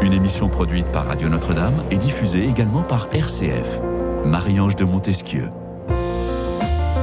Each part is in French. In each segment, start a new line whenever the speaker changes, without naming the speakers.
Une émission produite par Radio Notre-Dame et diffusée également par RCF. Marie-Ange de Montesquieu.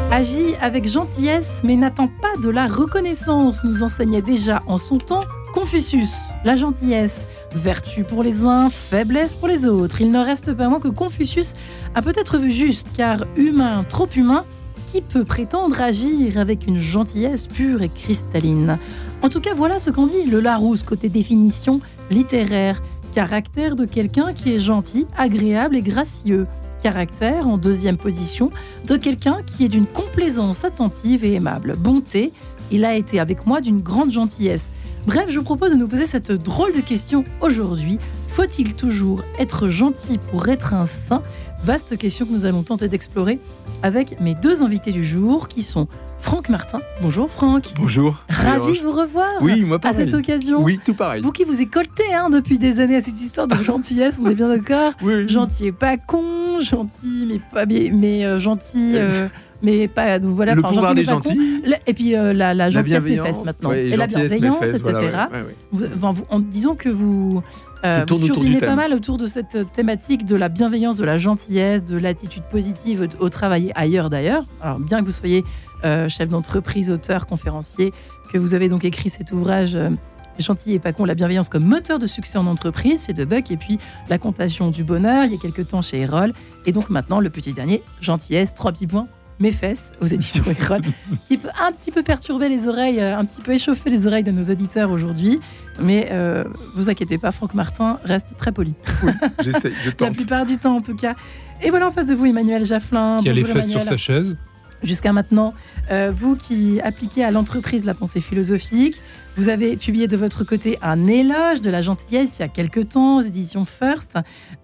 Agis avec gentillesse, mais n'attends pas de la reconnaissance, nous enseignait déjà en son temps Confucius. La gentillesse, vertu pour les uns, faiblesse pour les autres. Il ne reste pas moins que Confucius a peut-être vu juste, car humain, trop humain, qui peut prétendre agir avec une gentillesse pure et cristalline? En tout cas, voilà ce qu'en dit le Larousse côté définition littéraire. Caractère de quelqu'un qui est gentil, agréable et gracieux. Caractère, en deuxième position, de quelqu'un qui est d'une complaisance attentive et aimable. Bonté, il a été avec moi d'une grande gentillesse. Bref, je vous propose de nous poser cette drôle de question aujourd'hui. Faut-il toujours être gentil pour être un saint? Vaste question que nous allons tenter d'explorer avec mes deux invités du jour qui sont Franck Martin. Bonjour Franck.
Bonjour.
Ravi de vous revoir.
Oui, moi
À cette occasion.
Oui, tout pareil.
Vous qui vous écoltez hein, depuis des années à cette histoire de gentillesse, on est bien d'accord
Oui.
Gentil et pas con, gentil mais pas mais, mais, euh, gentil euh, mais pas donc voilà
le
enfin, gentil,
des
mais pas con.
gentils.
La- Et puis euh, la, la
La
gentillesse mes
bienveillance.
fesses maintenant.
ouais,
et la bienveillance,
fesses,
etc.
voilà, ouais, ouais, ouais.
Vous- enfin, vous- en disant que vous, euh,
tourne autour du
pas mal autour de cette thématique de la bienveillance, de la gentillesse, de l'attitude positive au, travail ailleurs d'ailleurs. Alors bien que vous soyez euh, chef d'entreprise, auteur, conférencier, que vous avez donc écrit cet ouvrage euh, Gentil et pas con, la bienveillance comme moteur de succès en entreprise chez Debuck, et puis la comptation du bonheur il y a quelques temps chez Erol, et donc maintenant le petit dernier, gentillesse, trois petits points, mes fesses aux éditions Erol, qui peut un petit peu perturber les oreilles, euh, un petit peu échauffer les oreilles de nos auditeurs aujourd'hui, mais euh, vous inquiétez pas, Franck Martin reste très poli,
J'essaie, je
la
tente.
plupart du temps en tout cas. Et voilà en face de vous Emmanuel Jafflin.
qui a les fesses sur sa chaise.
Jusqu'à maintenant, euh, vous qui appliquez à l'entreprise la pensée philosophique, vous avez publié de votre côté un éloge de la gentillesse il y a quelques temps aux éditions First.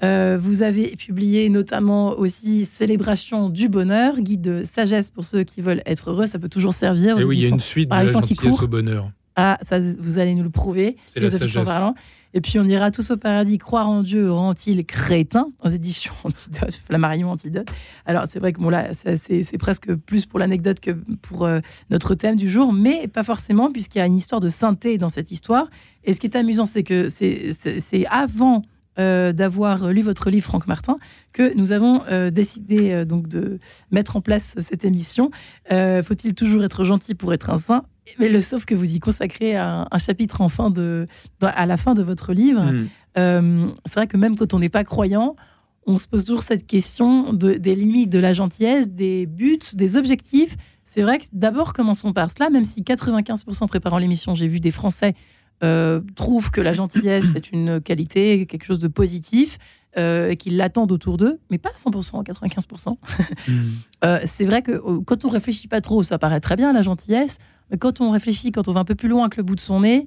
Euh, vous avez publié notamment aussi Célébration du bonheur, guide de sagesse pour ceux qui veulent être heureux. Ça peut toujours servir. aux
Et oui, il y a une suite de la gentillesse au bonheur.
ah, ça, vous allez nous le prouver.
C'est la sagesse.
parlant. Et puis, on ira tous au paradis. Croire en Dieu rend-il crétin aux éditions Antidote, Flammarion Antidote. Alors, c'est vrai que bon, là, c'est presque plus pour l'anecdote que pour euh, notre thème du jour, mais pas forcément, puisqu'il y a une histoire de sainteté dans cette histoire. Et ce qui est amusant, c'est que c'est avant euh, d'avoir lu votre livre, Franck Martin, que nous avons euh, décidé euh, donc de mettre en place cette émission. Faut-il toujours être gentil pour être un saint? Mais le sauf que vous y consacrez un, un chapitre en fin de, dans- à la fin de votre livre.
Hmm.
C'est vrai que même quand on n'est pas croyant, on se pose toujours cette question de- des limites de la gentillesse, des buts, des objectifs. C'est vrai que d'abord, commençons par cela, même si 95% préparant l'émission, j'ai vu des Français euh, trouvent que la gentillesse est une qualité, quelque chose de positif, euh, et qu'ils l'attendent autour d'eux, mais pas à 100%, à 95%. Euh, c'est vrai que euh, quand on réfléchit pas trop, ça paraît très bien la gentillesse, mais quand on réfléchit, quand on va un peu plus loin que le bout de son nez,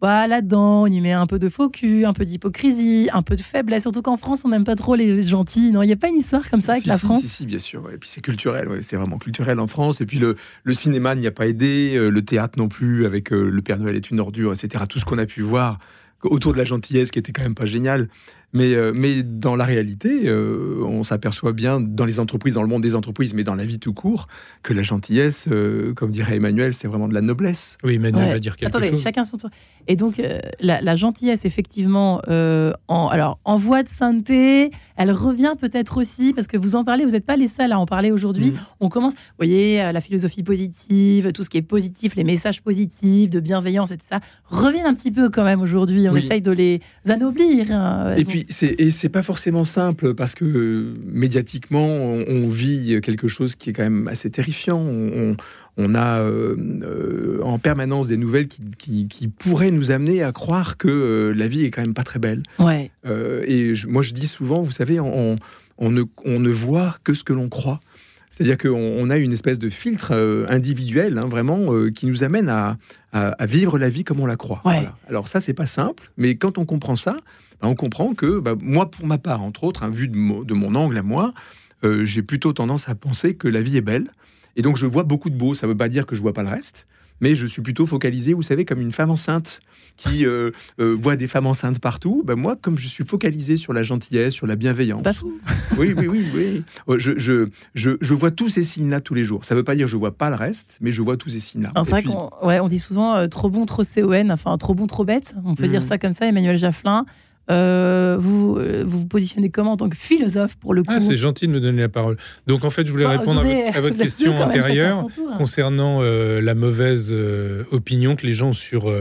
bah, là-dedans, on y met un peu de faux cul, un peu d'hypocrisie, un peu de faiblesse. Surtout qu'en France, on n'aime pas trop les gentils. Non, il n'y a pas une histoire comme ça avec
Si,
la
si,
France.
Si, si, bien sûr. ouais. Et puis c'est culturel, ouais, c'est vraiment culturel en France. Et puis le, le cinéma n'y a pas aidé, euh, le théâtre non plus, avec euh, Le Père Noël est une ordure, etc. Tout ce qu'on a pu voir autour de la gentillesse qui était quand même pas génial. Mais, euh, mais dans la réalité, euh, on s'aperçoit bien dans les entreprises, dans le monde des entreprises, mais dans la vie tout court, que la gentillesse, euh, comme dirait Emmanuel, c'est vraiment de la noblesse.
Oui, Emmanuel
Ouais.
va dire quelque
Attendez,
chose.
chacun son tour. Et donc, euh, la, la gentillesse, effectivement, euh, en, alors, en voie de sainteté, elle revient peut-être aussi, parce que vous en parlez, vous n'êtes pas les seuls à en parler aujourd'hui.
Mm.
On commence, vous voyez, euh, la philosophie positive, tout ce qui est positif, les messages positifs, de bienveillance et tout ça, reviennent un petit peu quand même aujourd'hui. On
Oui.
essaye de les anoblir. hein.
Et
ont-
puis, c'est et c'est pas forcément simple parce que euh, médiatiquement, on, on vit quelque chose qui est quand même assez terrifiant. On, on- on a euh, euh, en permanence des nouvelles qui, qui- qui pourraient nous amener à croire que euh, la vie est quand même pas très belle.
Ouais.
Et je- moi, je dis souvent, vous savez, on, ne, on ne voit que ce que l'on croit. C'est-à-dire qu'on on a une espèce de filtre individuel, hein, vraiment, euh, qui nous amène à, à- à vivre la vie comme on la croit.
Ouais.
Voilà. Alors ça, c'est pas simple, mais quand on comprend ça, bah, on comprend que, bah, moi, pour ma part, entre autres, hein, vu de, mo- de mon angle à moi, euh, j'ai plutôt tendance à penser que la vie est belle. Et donc, je vois beaucoup de beau. Ça ne veut pas dire que je vois pas le reste, mais je suis plutôt focalisé, vous savez, comme une femme enceinte qui euh, euh, voit des femmes enceintes partout. Ben moi, comme je suis focalisé sur la gentillesse, sur la bienveillance.
Pas fou.
Oui, oui, oui, oui. Euh, Je, je, je, je vois tous ces signes-là tous les jours. Ça ne veut pas dire que je vois pas le reste, mais je vois tous ces signes-là.
C'est vrai
puis-
qu'on ouais, on dit souvent euh, trop bon, trop CON, enfin trop bon, trop bête. On peut
Mhm.
dire ça comme ça, Emmanuel Jafflin. Euh, vous, euh, vous vous positionnez comment en tant que philosophe pour le coup
Ah, c'est gentil de me donner la parole. Donc, en fait, je voulais
Ah,
répondre à
je vais-
votre, à question antérieure concernant euh, la mauvaise euh, opinion que les gens ont sur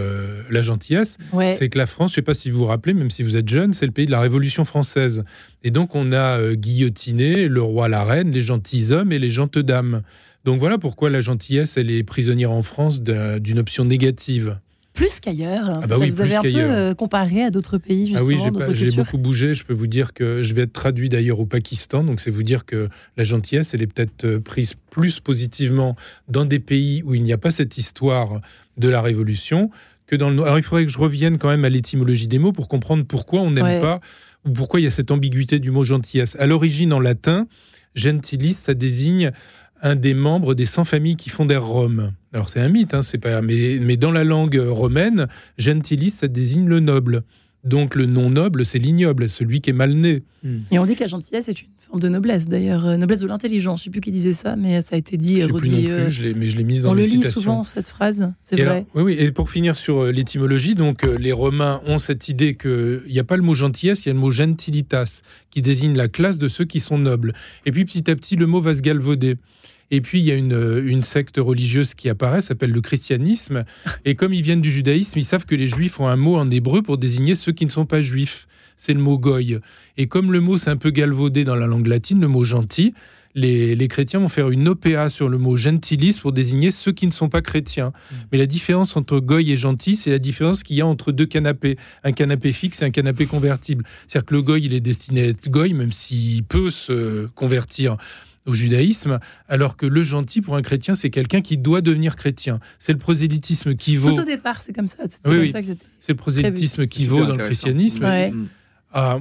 la gentillesse.
Ouais.
C'est que la France, je ne sais pas si vous vous rappelez, même si vous êtes jeune, c'est le pays de la Révolution française. Et donc, on a guillotiné le roi, la reine, les gentilshommes et les gentes dames. Donc voilà pourquoi la gentillesse, elle est prisonnière en France d'un- d'une option négative.
Plus qu'ailleurs.
Ah bah oui,
vous avez un peu euh, comparé à d'autres pays,
Ah
justement,
oui, j'ai pas- beaucoup bougé. Je peux vous dire que je vais être traduit d'ailleurs au Pakistan. Donc, c'est vous dire que la gentillesse, elle est peut-être euh, prise plus positivement dans des pays où il n'y a pas cette histoire de la révolution que dans le. Alors, il faudrait que je revienne quand même à l'étymologie des mots pour comprendre pourquoi on n'aime
Ouais.
pas ou pourquoi il y a cette ambiguïté du mot gentillesse. À l'origine, en latin, gentilis, ça désigne un des membres des 100 familles qui fondèrent Rome. Alors c'est un mythe, hein, c'est pas, mais, mais dans la langue romaine, gentilis, ça désigne le noble. Donc le non noble, c'est l'ignoble, celui qui est mal né.
Hmm.
Et on dit que la gentillesse est une forme de noblesse, d'ailleurs, euh, noblesse de l'intelligence. Je sais plus qui disait ça, mais ça a été dit,
Je sais plus non
redit.
plus,
euh,
je l'ai- mais je l'ai mise dans
on le lit souvent, cette phrase, c'est vrai.
alors, oui, oui, et pour finir sur euh, l'étymologie, donc euh, les Romains ont cette idée qu'il n'y a pas le mot gentillesse, il y a le mot gentilitas, qui désigne la classe de ceux qui sont nobles. Et puis petit à petit, le mot va se galvauder. Et puis il y a une, euh, une secte religieuse qui apparaît, s'appelle le christianisme. Et comme ils viennent du judaïsme, ils savent que les juifs ont un mot en hébreu pour désigner ceux qui ne sont pas juifs. C'est le mot goy. Et comme le mot s'est un peu galvaudé dans la langue latine, le mot gentil, les, les chrétiens vont faire une OPA sur le mot gentilis pour désigner ceux qui ne sont pas chrétiens. Mais la différence entre goy et gentil, c'est la différence qu'il y a entre deux canapés, un canapé fixe et un canapé convertible. C'est-à-dire que le goy, il est destiné à être goy, même s'il peut se convertir au judaïsme, alors que le gentil, pour un chrétien, c'est quelqu'un qui doit devenir chrétien. C'est le prosélytisme qui vaut,
Tout au départ, c'est comme ça.
Oui, oui. c'est le prosélytisme qui vaut dans le christianisme.
Ouais.
Ah,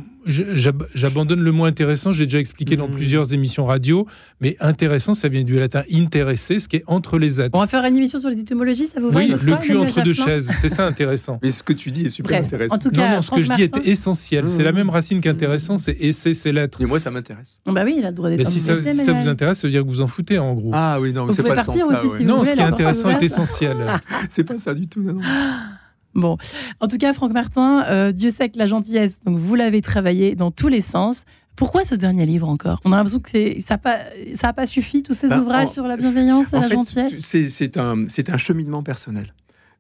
J'abandonne le mot intéressant, j'ai déjà expliqué dans
Mhm.
plusieurs émissions radio, mais intéressant, ça vient du latin interesser, ce qui est entre les êtres.
On va faire une émission sur les étymologies, ça vous va
Oui, le
fois,
cul entre deux chaises, c'est ça intéressant.
Mais ce que tu dis est super
Bref,
intéressant.
en tout
Non,
cas,
non, ce
Franck
que je dis est essentiel. C'est la même racine qu'intéressant, c'est essayer, c'est l'être.
Et moi, ça m'intéresse.
Bah oui, il a le droit d'être
Mais si ça,
intéressé,
si ça vous intéresse, ça veut dire que vous en foutez en gros.
Ah oui, non, c'est pas ouais.
si vous
non,
voulez,
ce qui est intéressant est essentiel.
C'est pas ça du tout. Non, non.
Bon, en tout cas, Franck Martin, euh, Dieu sait que la gentillesse, donc vous l'avez travaillé dans tous les sens. Pourquoi ce dernier livre encore? On a l'impression que ça n'a pas, ça a pas suffi, tous ces
Bah,
ouvrages
en-
sur la bienveillance et la
fait,
gentillesse?
c'est un, un cheminement personnel.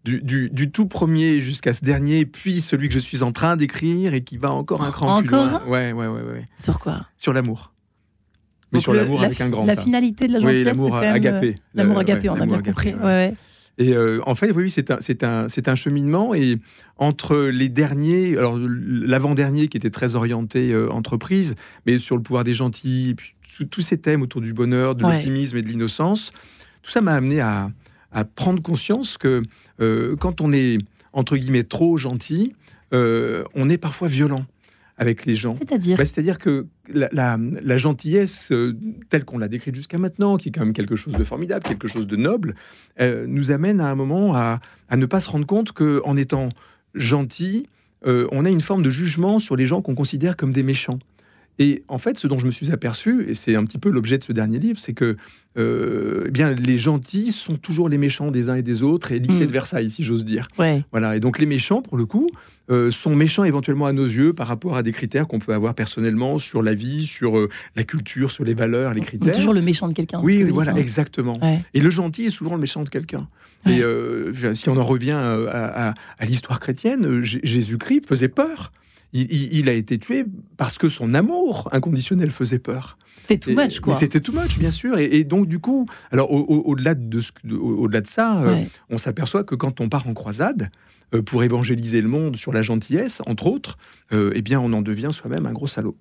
Du, du- du tout premier jusqu'à ce dernier, puis celui que je suis en train d'écrire et qui va encore un cran plus
Encore
loin. Ouais, ouais, ouais, ouais.
Sur quoi?
Sur l'amour. Mais
Donc
sur l'amour
la
avec un grand
La finalité de la gentillesse,
Oui,
c'est
l'amour
même, euh,
agapé.
L'amour agapé,
ouais,
on a bien compris.
agapé,
ouais.
Et euh, en fait, oui, c'est un, c'est un, c'est un cheminement. Et entre les derniers, alors l'avant-dernier qui était très orienté euh, entreprise, mais sur le pouvoir des gentils, puis tous- ces thèmes autour du bonheur, de
Ouais.
l'optimisme et de l'innocence, tout ça m'a amené à, à prendre conscience que euh, quand on est, entre guillemets, trop gentil, on est parfois violent avec les gens.
C'est-à-dire
Bah, C'est-à-dire que la, la- la gentillesse, euh, telle qu'on l'a décrite jusqu'à maintenant, qui est quand même quelque chose de formidable, quelque chose de noble, euh, nous amène à un moment à, à ne pas se rendre compte qu'en étant gentil, euh, on a une forme de jugement sur les gens qu'on considère comme des méchants. Et en fait, ce dont je me suis aperçu, et c'est un petit peu l'objet de ce dernier livre, c'est que euh, eh bien, les gentils sont toujours les méchants des uns et des autres, et lycée
Mm.
de Versailles, si j'ose dire.
Ouais.
Voilà, et donc les méchants, pour le coup, euh, sont méchants éventuellement à nos yeux par rapport à des critères qu'on peut avoir personnellement sur la vie, sur euh, la culture, sur les valeurs, les critères.
toujours le méchant de quelqu'un.
Oui,
que
voilà,
dites, hein.
exactement.
Ouais.
Et le gentil est souvent le méchant de quelqu'un.
Ouais.
Et si on en revient à, à- à l'histoire chrétienne, Jésus-Christ faisait peur. Il, a été tué parce que son amour inconditionnel faisait peur.
C'était too much, quoi.
C'était too much, bien sûr. Et, et donc, du coup, alors au- au- au-delà de, ce- de- au- au-delà de ça, euh, on s'aperçoit que quand on part en croisade euh, pour évangéliser le monde sur la gentillesse, entre autres, euh, eh bien, on en devient soi-même un gros salaud.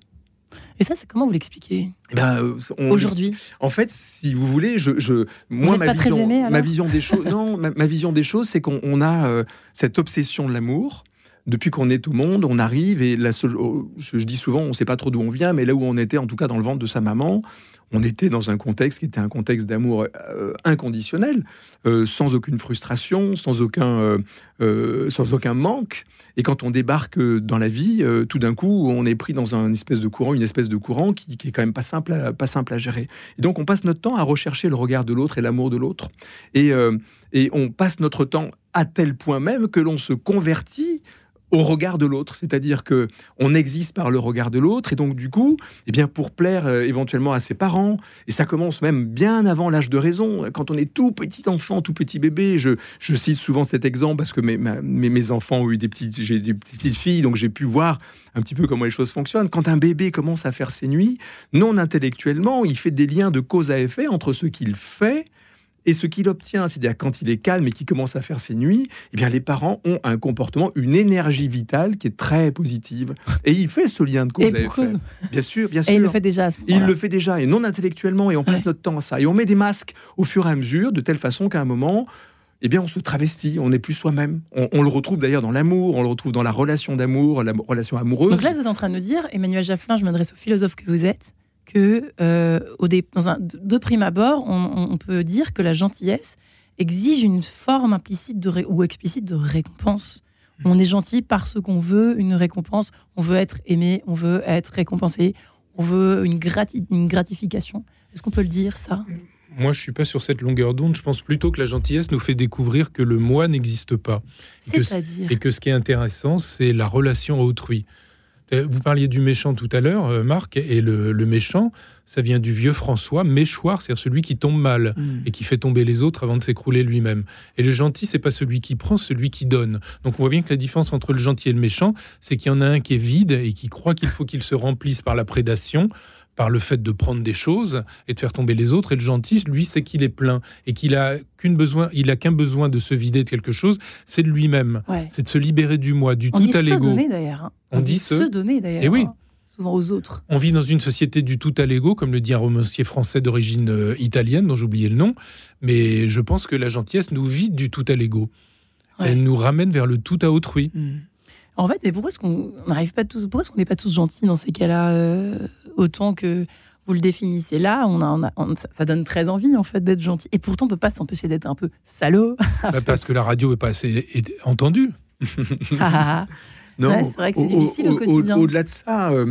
Et ça, c'est comment vous l'expliquez?
Eh ben,
aujourd'hui?
En fait, si vous voulez, je, je moi, ma vision,
aimé,
ma vision des choses, non, ma, ma vision des choses, c'est qu'on on a cette obsession de l'amour depuis qu'on est au monde, on arrive et la seule, oh, je, dis souvent, on ne sait pas trop d'où on vient, mais là où on était, en tout cas dans le ventre de sa maman, on était dans un contexte qui était un contexte d'amour euh, inconditionnel, euh, sans aucune frustration, sans aucun, euh, sans aucun manque. Et quand on débarque dans la vie, tout d'un coup, on est pris dans un espèce de courant, une espèce de courant qui, qui est quand même pas simple, à, pas simple à gérer. Et donc, on passe notre temps à rechercher le regard de l'autre et l'amour de l'autre. Et, et on passe notre temps à tel point même que l'on se convertit au regard de l'autre, c'est-à-dire que on existe par le regard de l'autre et donc du coup, eh bien pour plaire euh, éventuellement à ses parents et ça commence même bien avant l'âge de raison, quand on est tout petit enfant, tout petit bébé. Je, cite souvent cet exemple parce que mes, mes, mes enfants ont eu des petites, j'ai des petites filles, donc j'ai pu voir un petit peu comment les choses fonctionnent. Quand un bébé commence à faire ses nuits, non intellectuellement, il fait des liens de cause à effet entre ce qu'il fait et ce qu'il obtient, c'est-à-dire quand il est calme et qu'il commence à faire ses nuits, eh bien les parents ont un comportement, une énergie vitale qui est très positive. Et il fait ce lien de cause à effet. Bien sûr, bien sûr.
Et il le fait déjà.
il le fait déjà, et non intellectuellement, et on passe notre temps à ça. Et on met des masques au fur et à mesure, de telle façon qu'à un moment, eh bien, on se travestit, on n'est plus soi-même. On, le retrouve d'ailleurs dans l'amour, on le retrouve dans la relation d'amour, la relation amoureuse.
Donc là, vous êtes en train de nous dire, Emmanuel Jafflin, je m'adresse au philosophe que vous êtes, que euh, au dans un, de prime abord, on, peut dire que la gentillesse exige une forme implicite de ou explicite de récompense. Mmh. On est gentil parce qu'on veut une récompense, on veut être aimé, on veut être récompensé, on veut une, une gratification. Est-ce qu'on peut le dire, ça?
Moi, je suis pas sur cette longueur d'onde. Je pense plutôt que la gentillesse nous fait découvrir que le moi n'existe pas.
C'est-à-dire
Et que ce qui est intéressant, c'est la relation à autrui. Euh, vous parliez du méchant tout à l'heure, euh, Marc, et le, méchant, ça vient du vieux François, méchoir, c'est-à-dire celui qui tombe mal mm. et qui fait tomber les autres avant de s'écrouler lui-même. Et le gentil, c'est pas celui qui prend, celui qui donne. Donc on voit bien que la différence entre le gentil et le méchant, c'est qu'il y en a un qui est vide et qui croit qu'il faut qu'il se remplisse par la prédation, par le fait de prendre des choses et de faire tomber les autres. Et le gentil, lui, c'est qu'il est plein et qu'il a qu'une besoin, il a qu'un besoin de se vider de quelque chose, c'est de lui-même. C'est de se libérer du moi, du
On
tout à l'ego.
donner d'ailleurs. Hein. On, dit, se... donner d'ailleurs. Et
oui.
Hein, souvent aux autres.
On vit dans une société du tout à l'ego, comme le dit un romancier français d'origine euh, italienne, dont oublié le nom. Mais je pense que la gentillesse nous vide du tout à l'ego. Elle nous ramène vers le tout à autrui.
Hmm. En fait, mais pourquoi est-ce qu'on n'arrive pas tous, pourquoi est-ce qu'on n'est pas tous gentils dans ces cas-là euh, autant que vous le définissez là, on a, ça donne très envie en fait d'être gentil. Et pourtant, on peut pas s'empêcher d'être un peu salaud.
Bah, parce que la radio n'est pas assez entendue.
non, c'est vrai que c'est difficile au, quotidien.
Au-delà de ça, euh,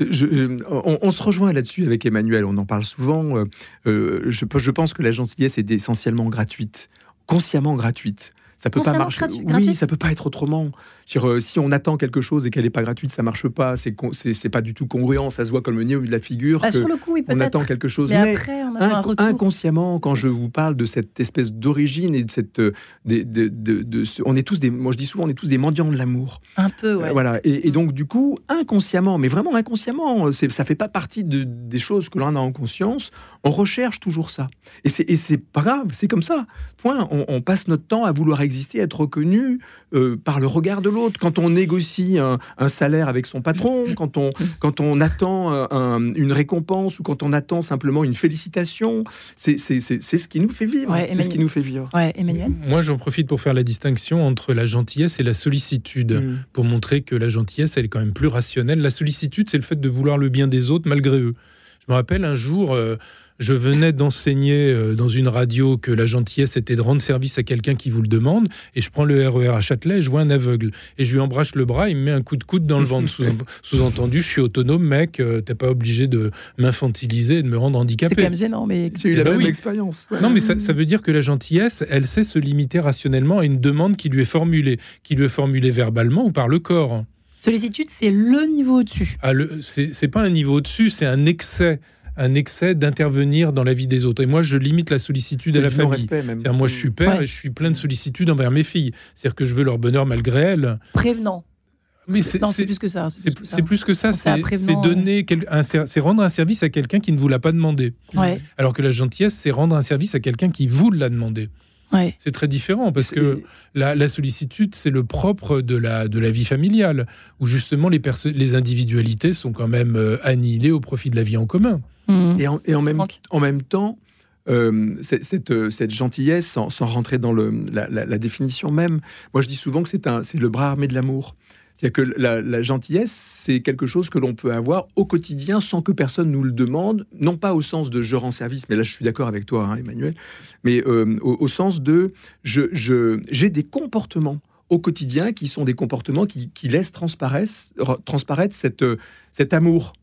on, se rejoint là-dessus avec Emmanuel. On en parle souvent. Euh, je, je pense que la gentillesse est essentiellement gratuite, consciemment gratuite. Ça peut pas marcher. Oui, ça peut pas être autrement. Euh, si on attend quelque chose et qu'elle n'est pas gratuite, ça marche pas. C'est c'est pas du tout congruent. Ça se voit comme le nez au de la figure.
Bah, sur le coup, oui,
on attend quelque chose.
Mais, après, on attend un retour.
inconsciemment, quand je vous parle de cette espèce d'origine et de cette, euh, de, de, de, on est tous des, moi je dis souvent, on est tous des mendiants de l'amour.
Un peu, ouais.
voilà. Et, donc du coup, inconsciemment, mais vraiment inconsciemment, ça fait pas partie de, des choses que l'on a en conscience. On recherche toujours ça. Et c'est pas grave. C'est comme ça. Point. On, on passe notre temps à vouloir exister, être reconnu euh, par le regard de l'autre. Quand on négocie un, salaire avec son patron, quand on, quand on attend une récompense ou quand on attend simplement une félicitation, c'est ce qui nous fait vivre. c'est ce qui nous fait vivre.
Emmanuel
Moi, j'en profite pour faire la distinction entre la gentillesse et la sollicitude, mm. pour montrer que la gentillesse, elle est quand même plus rationnelle. La sollicitude, c'est le fait de vouloir le bien des autres malgré eux. Je me rappelle un jour, euh, je venais d'enseigner euh, dans une radio que la gentillesse était de rendre service à quelqu'un qui vous le demande, et je prends le RER e à Châtelet et je vois un aveugle. Et je lui embrasse le bras, il me met un coup de coude dans le ventre. Sous-entendu, je suis autonome, mec, euh, t'es pas obligé de m'infantiliser et de me rendre handicapé.
C'est quand même gênant, mais...
J'ai eu la bah même expérience.
Non, mais ça, veut dire que la gentillesse, elle sait se limiter rationnellement à une demande qui lui est formulée, qui lui est formulée verbalement ou par le corps.
Sollicitude, c'est le niveau au-dessus.
Ah, c'est pas un niveau au-dessus, c'est un excès un excès d'intervenir dans la vie des autres. Et moi, je limite la sollicitude à la famille.
Respect même.
Moi, je suis père et je suis plein de sollicitude envers mes filles. C'est-à-dire que je veux leur bonheur malgré elles.
Prévenant.
Mais
c'est plus que ça.
C'est plus, que ça. C'est donner, c'est rendre un service à quelqu'un qui ne vous l'a pas demandé. Alors que la gentillesse, c'est rendre un service à quelqu'un qui vous l'a demandé. C'est très différent parce que la, sollicitude, c'est le propre de la, de la vie familiale, où justement les, les individualités sont quand même euh, annihilées au profit de la vie en commun.
Mmh. Et, en, même, en même temps, euh, cette, cette, gentillesse sans, rentrer dans le, la, définition même. Moi, je dis souvent que c'est le bras armé de l'amour. C'est-à-dire que la, gentillesse, c'est quelque chose que l'on peut avoir au quotidien sans que personne nous le demande, non pas au sens de je rends service, mais là je suis d'accord avec toi, hein, Emmanuel, mais euh, au, sens de j'ai je, j'ai des comportements au quotidien qui sont des comportements qui, laissent transparaître, cette, cet amour.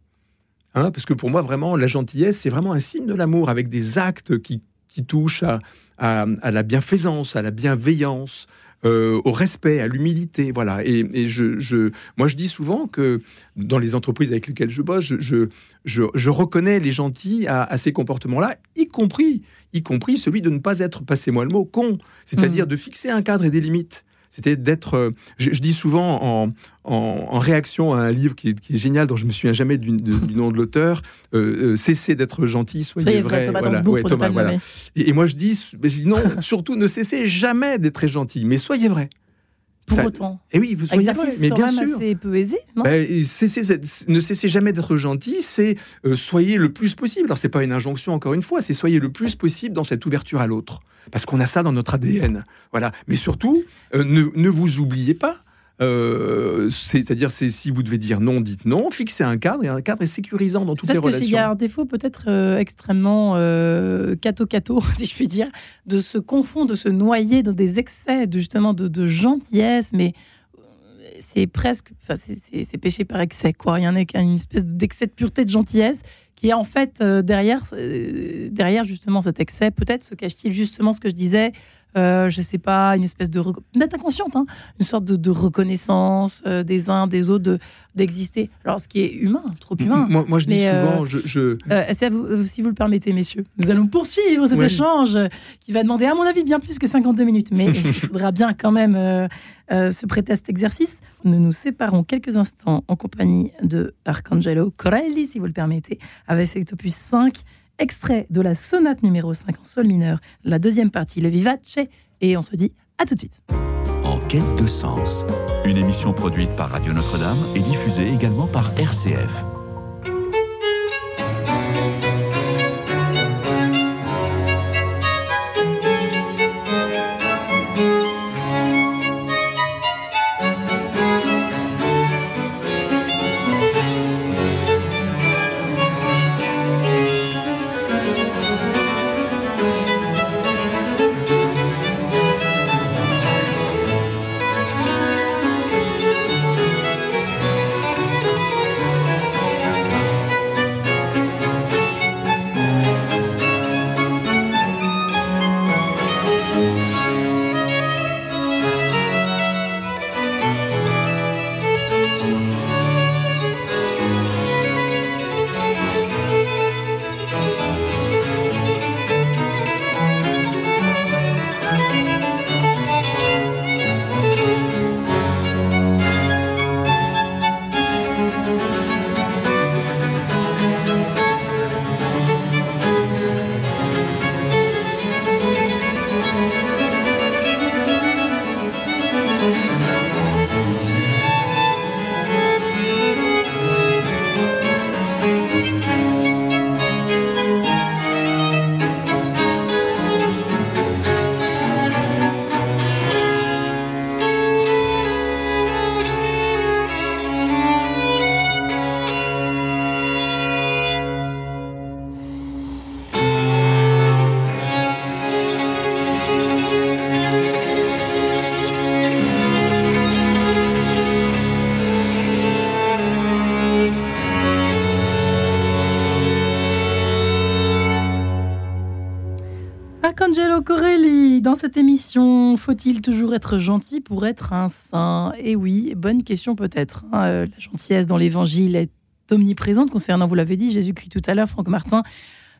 Hein, parce que pour moi, vraiment, la gentillesse, c'est vraiment un signe de l'amour, avec des actes qui, touchent à, à, la bienfaisance, à la bienveillance, euh, au respect, à l'humilité. Voilà. Et, je, moi, je dis souvent que dans les entreprises avec lesquelles je bosse, je, je, reconnais les gentils à, ces comportements-là, y compris, y compris celui de ne pas être, passez-moi le mot, con, c'est-à-dire mmh. de fixer un cadre et des limites c'était d'être. Euh, je, dis souvent en, réaction à un livre qui est, génial, dont je me souviens jamais du, nom de l'auteur, euh, euh, cessez d'être gentil, soyez, vrai. voilà. Et, moi je dis, je dis non, surtout ne cessez jamais d'être très gentil, mais soyez vrai.
Pour autant.
Et eh oui, vous soyez
vrai, mais bien sûr. C'est peu aisé, non
ben, Ne cessez jamais d'être gentil, c'est soyez le plus possible. Alors c'est pas une injonction encore une fois, c'est soyez le plus possible dans cette ouverture à l'autre parce qu'on a ça dans notre ADN. Voilà. Mais surtout, euh, ne, vous oubliez pas. Euh, c'est-à-dire, c'est si vous devez dire non, dites non. Fixez un cadre et un cadre est sécurisant dans toutes les relations. Il
y a un défaut peut-être euh, extrêmement cato-cato, si je puis dire, de se confondre, de se noyer dans des excès de justement de, gentillesse, mais c'est presque, enfin, c'est péché par excès, quoi. Il y en a une espèce d'excès de pureté, de gentillesse qui est en fait euh, derrière, euh, derrière justement cet excès. Peut-être se cache-t-il justement ce que je disais, euh, je sais pas, une espèce de peut-être inconsciente, hein, une sorte de, reconnaissance euh, des uns des autres d'exister. Alors ce qui est humain, trop humain.
Moi, moi je dis souvent, je, je...
Vous, si vous le permettez, messieurs, nous allons poursuivre cet échange qui va demander à mon avis bien plus que 52 minutes, mais il faudra bien quand même se prêter à cet exercice. Nous nous séparons quelques instants en compagnie de Arcangelo Corelli, si vous le permettez, avec cet opus 5 extrait de la sonate numéro 5 en sol mineur, la deuxième partie, le vivace, et on se dit à tout de suite.
En quête de sens, une émission produite par Radio Notre-Dame et diffusée également par RCF.
Cette émission, faut-il toujours être gentil pour être un saint? Eh oui, bonne question peut-être. Hein. Euh, la gentillesse dans l'évangile est omniprésente concernant, vous l'avez dit, Jésus-Christ tout à l'heure, Franck Martin.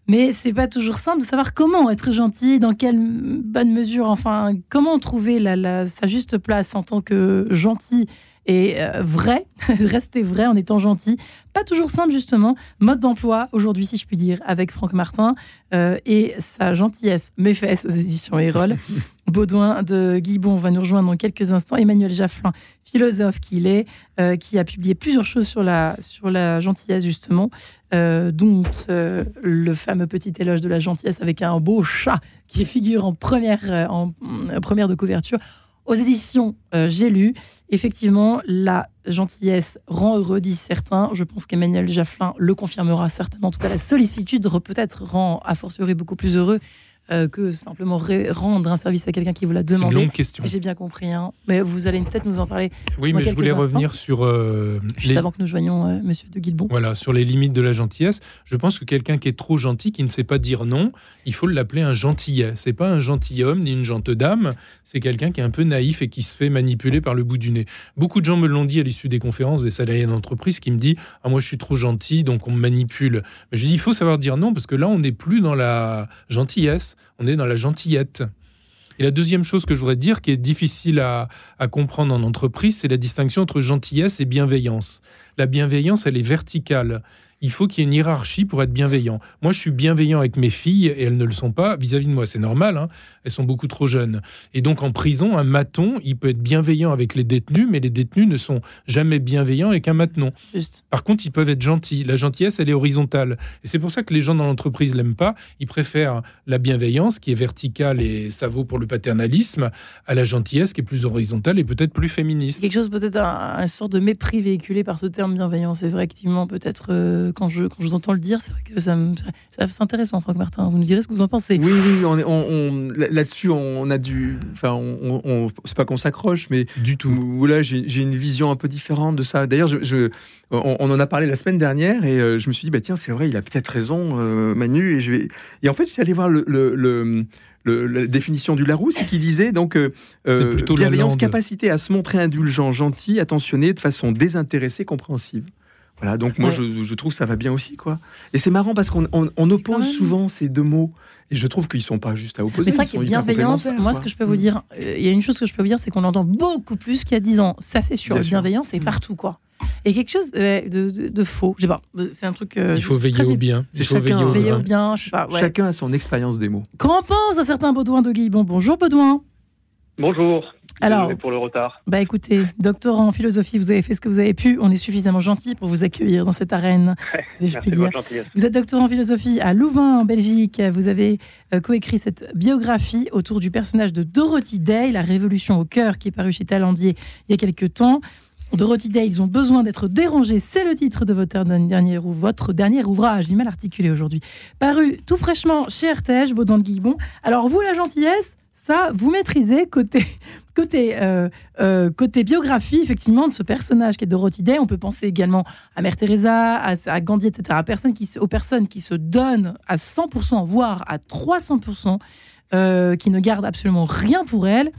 Mais c'est pas toujours simple de savoir comment être gentil, dans quelle bonne mesure, enfin, comment trouver sa juste place en tant que gentil et euh, vrai, rester vrai en étant gentil. Pas toujours simple, justement. Mode d'emploi, aujourd'hui, si je puis dire, avec Franck Martin euh, et sa gentillesse, mes fesses aux éditions Erol. Baudouin de Guibon va nous rejoindre dans quelques instants. Emmanuel Jafflin, philosophe qu'il est, euh, qui a publié plusieurs choses sur la, sur la gentillesse, justement, dont le fameux petit éloge de la gentillesse avec un beau chat qui figure en première, en première de couverture. Aux éditions euh, J'ai lu, effectivement, la gentillesse rend heureux, disent certains. Je pense qu'Emmanuel Jafflin le confirmera certainement. En tout cas, la sollicitude peut-être rend a fortiori beaucoup plus heureux. Euh, que simplement rendre un service à quelqu'un qui vous l'a demandé.
Une longue question.
j'ai bien compris. Hein. Mais vous allez peut-être nous en parler.
Oui, mais je voulais revenir sur.
Euh, Juste avant que nous joignions euh, Monsieur de Guilbon.
Voilà, sur les limites de la gentillesse. Je pense que quelqu'un qui est trop gentil, qui ne sait pas dire non, il faut l'appeler un gentillet. C'est pas un gentilhomme ni une gentille dame. C'est quelqu'un qui est un peu naïf et qui se fait manipuler par le bout du nez. Beaucoup de gens me l'ont dit à l'issue des conférences des salariés d'entreprise qui me disent Ah, moi, je suis trop gentil, donc on me manipule. Mais je dis Il faut savoir dire non, parce que là, on n'est plus dans la gentillesse on est dans la gentillette. Et la deuxième chose que je voudrais dire, qui est difficile à, comprendre en entreprise, c'est la distinction entre gentillesse et bienveillance. La bienveillance, elle est verticale il faut qu'il y ait une hiérarchie pour être bienveillant. Moi, je suis bienveillant avec mes filles et elles ne le sont pas vis-à-vis de moi. C'est normal, hein. Elles sont beaucoup trop jeunes. Et donc, en prison, un maton, il peut être bienveillant avec les détenus, mais les détenus ne sont jamais bienveillants avec un matenon. Par contre, ils peuvent être gentils. La gentillesse, elle est horizontale. Et c'est pour ça que les gens dans l'entreprise l'aiment pas. Ils préfèrent la bienveillance, qui est verticale et ça vaut pour le paternalisme, à la gentillesse, qui est plus horizontale et peut-être plus féministe.
Quelque chose, peut-être un, sort de mépris véhiculé par ce terme bienveillant. C'est vrai, effectivement, peut-être. Euh, quand je, quand je vous entends le dire, c'est vrai que ça, c'est intéressant, Franck Martin. Vous nous direz ce que vous en pensez.
Oui, oui, on, on, là-dessus, on a dû. Enfin, on, c'est pas qu'on s'accroche, mais
du tout.
Voilà, j'ai une vision un peu différente de ça. D'ailleurs, je, on, en a parlé la semaine dernière et euh, je me suis dit, bah tiens, c'est vrai, il a peut-être raison, euh, Manu. Et, je vais... et en fait, je suis allé voir le, le, la définition du Larousse, qu'il disait donc euh, bienveillance, capacité à se montrer indulgent, gentil, attentionné, de façon désintéressée, compréhensive. Voilà, donc moi je, trouve que ça va bien aussi quoi. Et c'est marrant parce qu'on oppose souvent ces deux mots et je trouve qu'ils sont pas juste à opposer.
C'est vrai que bienveillance, moi ce que je peux vous dire, euh, il y a une chose que je peux vous dire, c'est qu'on entend beaucoup plus qu'il y a 10 ans. Ça c'est sûr, bienveillance c'est mm. partout quoi. Et quelque chose de, faux, je sais pas, c'est un truc.
Euh, il faut veiller au bien.
Il faut chacun, veiller au, bien.
Chacun a son expérience des mots.
Qu'en pense un certain Baudouin de Guillebon Bonjour Baudouin.
Bonjour. Alors, pour le retard.
Bah écoutez, doctorant en philosophie, vous avez fait ce que vous avez pu. On est suffisamment gentil pour vous accueillir dans cette arène, si je puis dire. Vous êtes doctorant en philosophie à Louvain, en Belgique. Vous avez euh, coécrit cette biographie autour du personnage de Dorothy Day, La Révolution au cœur, qui est paru chez Talendier il y a quelques temps. Dorothy Day, ils ont besoin d'être dérangés. C'est le titre de votre dernier, ou votre dernier ouvrage, j'ai mal articulé aujourd'hui. Paru tout fraîchement chez Artege, Baudon de Guillebon. Alors, vous, la gentillesse, ça, vous maîtrisez côté, côté, euh, euh, côté biographie, effectivement, de ce personnage qui est Dorothy Day. On peut penser également à Mère Teresa, à, Gandhi, etc. À qui, aux personnes qui se donnent à 100%, voire à 300%, euh, qui ne gardent absolument rien pour elles.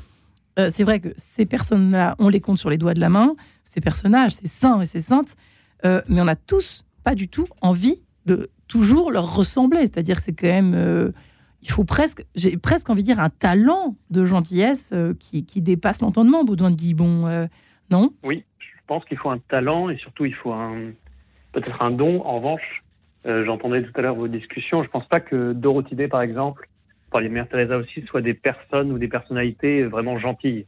c'est vrai que ces personnes-là, on les compte sur les doigts de la main. Ces personnages, ces saints et ces saintes. mais on a tous pas du tout envie de toujours leur ressembler. C'est-à-dire que c'est quand même il faut presque, j'ai presque envie de dire, un talent de gentillesse euh, qui, dépasse l'entendement, Baudouin de Guibon, euh, non?
Oui, je pense qu'il faut un talent et surtout il faut peut-être un don. En revanche, euh, j'entendais tout à l'heure vos discussions, je ne pense pas que Dorothy Day, par exemple, par les Mère Teresa aussi, soient des personnes ou des personnalités vraiment gentilles.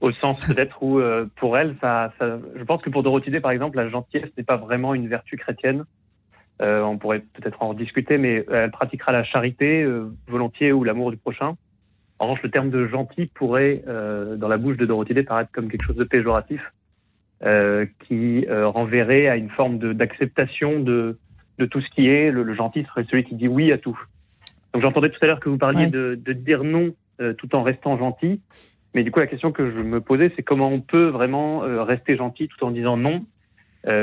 Au sens peut-être où, pour elle, ça, je pense que pour Dorothy Day, par exemple, la gentillesse n'est pas vraiment une vertu chrétienne. Euh, on pourrait peut-être en discuter, mais elle pratiquera la charité euh, volontiers ou l'amour du prochain. En revanche, le terme de gentil pourrait, euh, dans la bouche de Dorothée, paraître comme quelque chose de péjoratif, qui renverrait à une forme d'acceptation de, de, tout ce qui est. Le, gentil serait celui qui dit oui à tout. Donc j'entendais tout à l'heure que vous parliez de, de, dire non tout en restant gentil. Mais du coup, la question que je me posais, c'est comment on peut vraiment rester gentil tout en disant non euh,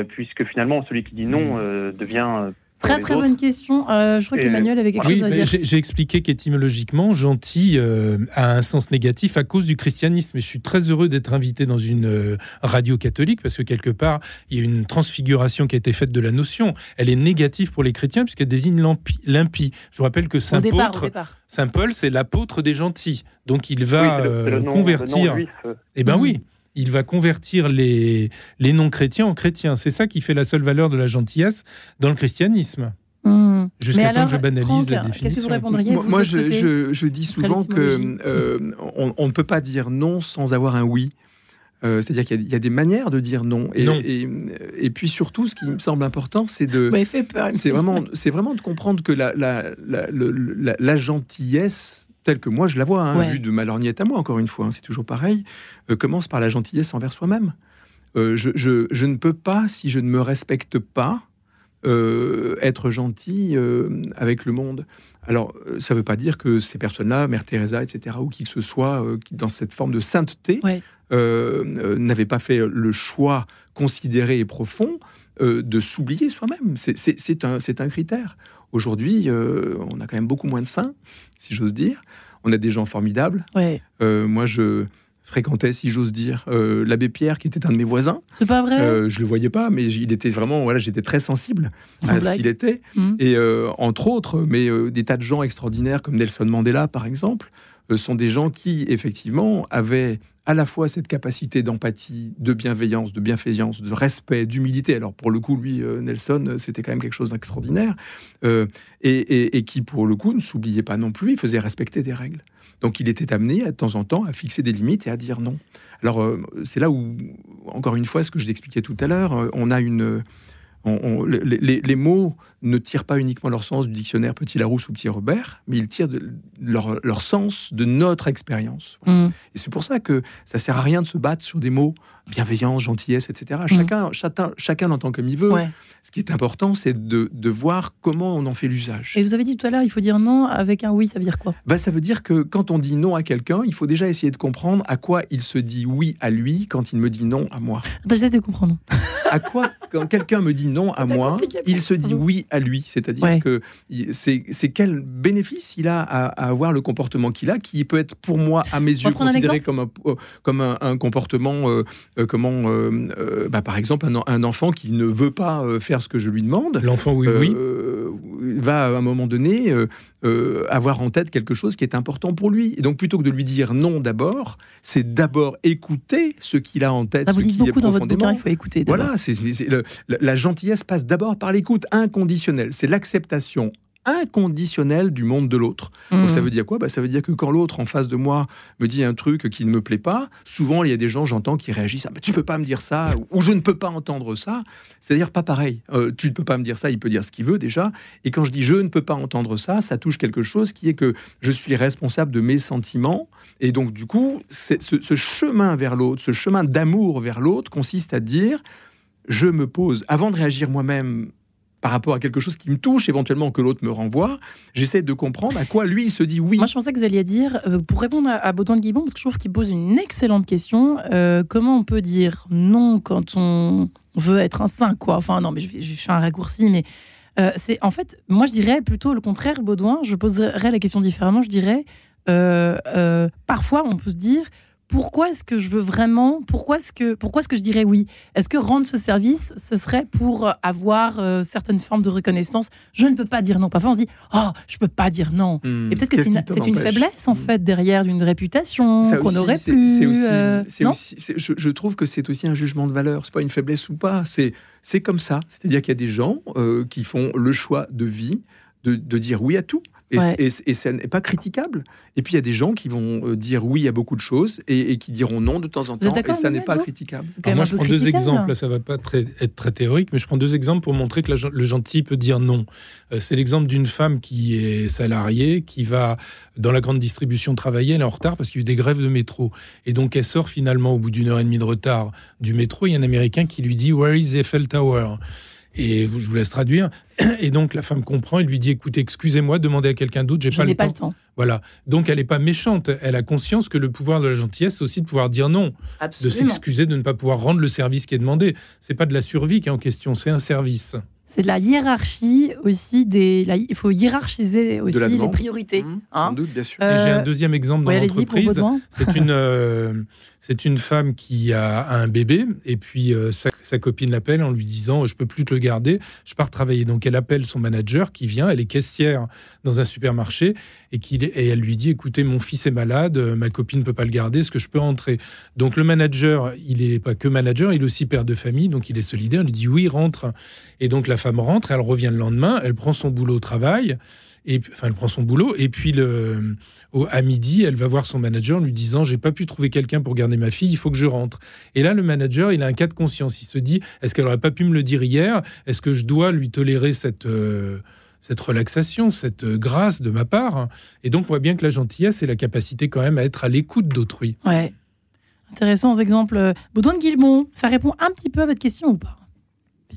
puisque finalement, celui qui dit non hmm. euh, devient euh,
Très très bonne question. je crois qu'Emmanuel avait quelque chose à dire.
J'ai expliqué qu'étymologiquement, gentil a un sens négatif à cause du christianisme. Et je suis très heureux d'être invité dans une radio catholique parce que quelque part, il y a une transfiguration qui a été faite de la notion. Elle est négative pour les chrétiens puisqu'elle désigne l'impie. Je vous rappelle que Saint, Saint Paul, c'est l'apôtre des gentils. Donc il va convertir.
et
eh ben oui. Il va convertir les, les non-chrétiens en chrétiens. C'est ça qui fait la seule valeur de la gentillesse dans le christianisme.
Hmm.
Jusqu'à temps
alors,
que je banalise
Franck,
la
Qu'est-ce que
définition.
vous répondriez
Moi,
vous,
je,
côté
je- je dis souvent que euh, on, on ne peut pas dire non sans avoir un oui. Euh, C'est-à-dire qu'il y a- il y, a des manières de dire non. Et,
Non.
et, et puis surtout, ce qui me semble important, c'est de, c'est vraiment, c'est vraiment de comprendre que la, la, la, le- la- la gentillesse, telle que moi je la vois, hein,
Ouais.
vue de ma lorgnette à moi, encore une fois, hein, c'est toujours pareil, euh, commence par la gentillesse envers soi-même. Euh, je, je- je ne peux pas, si je ne me respecte pas, euh, être gentil avec le monde. Alors, ça ne veut pas dire que ces personnes-là, Mère Teresa, etc., ou qui que ce soit, dans cette forme de sainteté,
Ouais.
n'avaient pas fait le choix considéré et profond euh, de s'oublier soi-même. C'est- un, un critère. Aujourd'hui, euh, on a quand même beaucoup moins de saints, si j'ose dire. On a des gens formidables.
Ouais.
Euh, moi, je fréquentais, si j'ose dire, l'abbé Pierre, qui était un de mes voisins.
C'est pas vrai?
Je le voyais pas, mais il était vraiment, voilà, j'étais très sensible
Sans
à ce qu'il était.
Hmm.
Et entre autres, mais des tas de gens extraordinaires comme Nelson Mandela, par exemple, sont des gens qui, effectivement, avaient à la fois cette capacité d'empathie, de bienveillance, de bienfaisance, de respect, d'humilité. Alors pour le coup, lui, euh, Nelson, euh, c'était quand même quelque chose d'extraordinaire. Euh, et, qui, pour le coup, ne s'oubliait pas non plus, il faisait respecter des règles. Donc il était amené, de temps en temps, à fixer des limites et à dire non. Alors c'est là où, encore une fois, ce que je t'expliquais tout à l'heure, on a une... on- on- les, mots ne tirent pas uniquement leur sens du dictionnaire Petit Larousse ou Petit Robert, mais ils tirent de leur, leur sens de notre expérience.
Hmm.
Et c'est pour ça que ça sert à rien de se battre sur des mots bienveillance, gentillesse, etc. Chacun, chacun, chacun l'entend comme il veut.
Ouais.
Ce qui est important, c'est de, de voir comment on en fait l'usage.
Et vous avez dit tout à l'heure, il faut dire non avec un oui, ça veut dire quoi?
Bah, ça veut dire que quand on dit non à quelqu'un, il faut déjà essayer de comprendre à quoi il se dit oui à lui quand il me dit non à moi.
J'essaie de comprendre.
À quoi, quand quelqu'un me dit non à moi, il se dit oui à lui. C'est-à-dire
Ouais.
que c'est c'est quel bénéfice il a à, à avoir le comportement qu'il a, qui peut être pour moi, à mes yeux,
un
considéré comme un, euh, comme un, un comportement, euh, euh, comment, euh, euh, bah, par exemple, un, en- un enfant qui ne veut pas euh, faire ce que je lui demande.
L'enfant, oui, oui.
va à un moment donné euh, euh, avoir en tête quelque chose qui est important pour lui. Et donc plutôt que de lui dire non d'abord, c'est d'abord écouter ce qu'il a en tête,
Ça vous
ce
dit
qui est
beaucoup dans votre bouquin, il faut écouter. d'abord.
Voilà, c'est, c'est le- la, la gentillesse passe d'abord par l'écoute inconditionnelle. C'est l'acceptation inconditionnelle du monde de l'autre. Donc
Hmm.
ça veut dire quoi? Bah, Ça veut dire que quand l'autre en face de moi me dit un truc qui ne me plaît pas, souvent il y a des gens, j'entends, qui réagissent ah, bah, Tu peux pas me dire ça, ou je ne peux pas entendre ça. C'est-à-dire pas pareil. Euh, tu ne peux pas me dire ça, il peut dire ce qu'il veut déjà. Et quand je dis je ne peux pas entendre ça, ça touche quelque chose qui est que je suis responsable de mes sentiments. Et donc du coup, ce chemin vers l'autre, ce chemin d'amour vers l'autre consiste à dire je me pose, avant de réagir moi-même par rapport à quelque chose qui me touche, éventuellement que l'autre me renvoie, j'essaie de comprendre à quoi lui il se dit oui.
Moi, je pensais que vous alliez dire, euh, pour répondre à, à Baudouin de Guibon, parce que je trouve qu'il pose une excellente question, euh, comment on peut dire non quand on veut être un saint, quoi Enfin, non, mais je, fais un raccourci, mais euh, c'est en fait, moi, je dirais plutôt le contraire, Baudouin. Je poserais la question différemment. Je dirais, parfois, on peut se dire. Pourquoi est-ce que je veux vraiment Pourquoi est-ce que pourquoi est-ce que je dirais oui? Est-ce que rendre ce service, ce serait pour avoir euh, certaines formes de reconnaissance? Je ne peux pas dire non. Parfois, on se dit oh, je peux pas dire non.
Hmm,
Et peut-être que
qu'est-ce
c'est une, faiblesse, en
Hmm.
fait, derrière d'une réputation
Ça
qu'on
aussi,
aurait
c'est-
plus.
C'est aussi,
euh,
aussi- c'est- je, je trouve que c'est aussi un jugement de valeur. C'est pas une faiblesse ou pas. C'est c'est comme ça. C'est-à-dire qu'il y a des gens euh, qui font le choix de vie de, de dire oui à tout. Et,
Ouais.
et, et ça n'est pas critiquable. Et puis il y a des gens qui vont euh, dire oui à beaucoup de choses et, et qui diront non de temps en temps. Et ça n'est pas critiquable.
Alors moi, je prends deux exemples. Là, ça va pas très- être très théorique, mais je prends deux exemples pour montrer que la le gentil peut dire non. Euh, c'est l'exemple d'une femme qui est salariée, qui va dans la grande distribution travailler, elle est en retard parce qu'il y a eu des grèves de métro. Et donc, elle sort finalement au bout d'une heure et demie de retard du métro. Il y a un Américain qui lui dit Where is the Eiffel Tower? Et je vous laisse traduire. Et donc, la femme comprend et lui dit Écoutez, excusez-moi, demandez à quelqu'un d'autre, j'ai
Je
pas
n'ai
le
pas
temps.
le temps.
Voilà. Donc, elle n'est pas méchante. Elle a conscience que le pouvoir de la gentillesse, c'est aussi de pouvoir dire non de s'excuser de ne pas pouvoir rendre le service qui est demandé. C'est pas de la survie qui est en question, c'est un service.
C'est de la hiérarchie aussi. Des, la- il faut hiérarchiser aussi les priorités.
Hmm,
hein.
Sans doute, bien sûr.
Euh,
Et j'ai un deuxième exemple dans
pour
l'entreprise. C'est une, euh, c'est une femme qui a un bébé et puis euh, sa, sa copine l'appelle en lui disant je peux plus te le garder, je pars travailler. Donc elle appelle son manager qui vient, elle est caissière dans un supermarché et, et elle lui dit écoutez mon fils est malade, ma copine ne peut pas le garder, est-ce que je peux entrer? Donc le manager, il est pas que manager, il est aussi père de famille, donc il est solidaire, il lui dit oui rentre. Et donc la femme rentre, elle revient le lendemain, elle prend son boulot au travail. Et enfin, elle prend son boulot et puis à midi, elle va voir son manager en lui disant j'ai pas pu trouver quelqu'un pour garder ma fille, il faut que je rentre. Et là, le manager, il a un cas de conscience. Il se dit est-ce qu'elle aurait pas pu me le dire hier? Est-ce que je dois lui tolérer cette euh, cette relaxation, cette grâce de ma part Et donc, on voit bien que la gentillesse et la capacité quand même à être à l'écoute d'autrui.
Ouais. Intéressant exemple. Baudouin de Guilmont, ça répond un petit peu à votre question ou pas?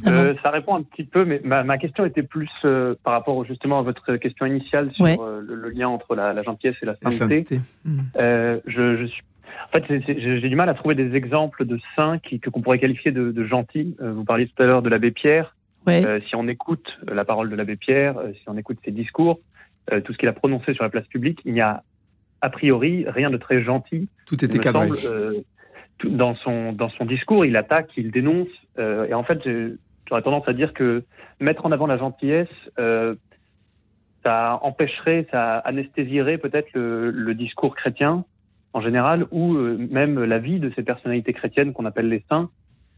Euh, ça répond un petit peu, mais ma, question était plus euh, par rapport justement à votre question initiale sur euh, le, lien entre la, gentillesse et la sainteté. Hmm. Je, suis, en fait, j'ai du mal à trouver des exemples de saints qui qu'on pourrait qualifier de, gentils. vous parliez tout à l'heure de l'abbé Pierre. si on écoute la parole de l'abbé Pierre, si on écoute ses discours, tout ce qu'il a prononcé sur la place publique, il n'y a a priori rien de très gentil.
Tout était cadré.
dans son dans son discours, il attaque, il dénonce, et en fait, j'aurais tendance à dire que mettre en avant la gentillesse, euh, ça empêcherait, ça anesthésierait peut-être le, discours chrétien en général, ou euh, même la vie de ces personnalités chrétiennes qu'on appelle les saints,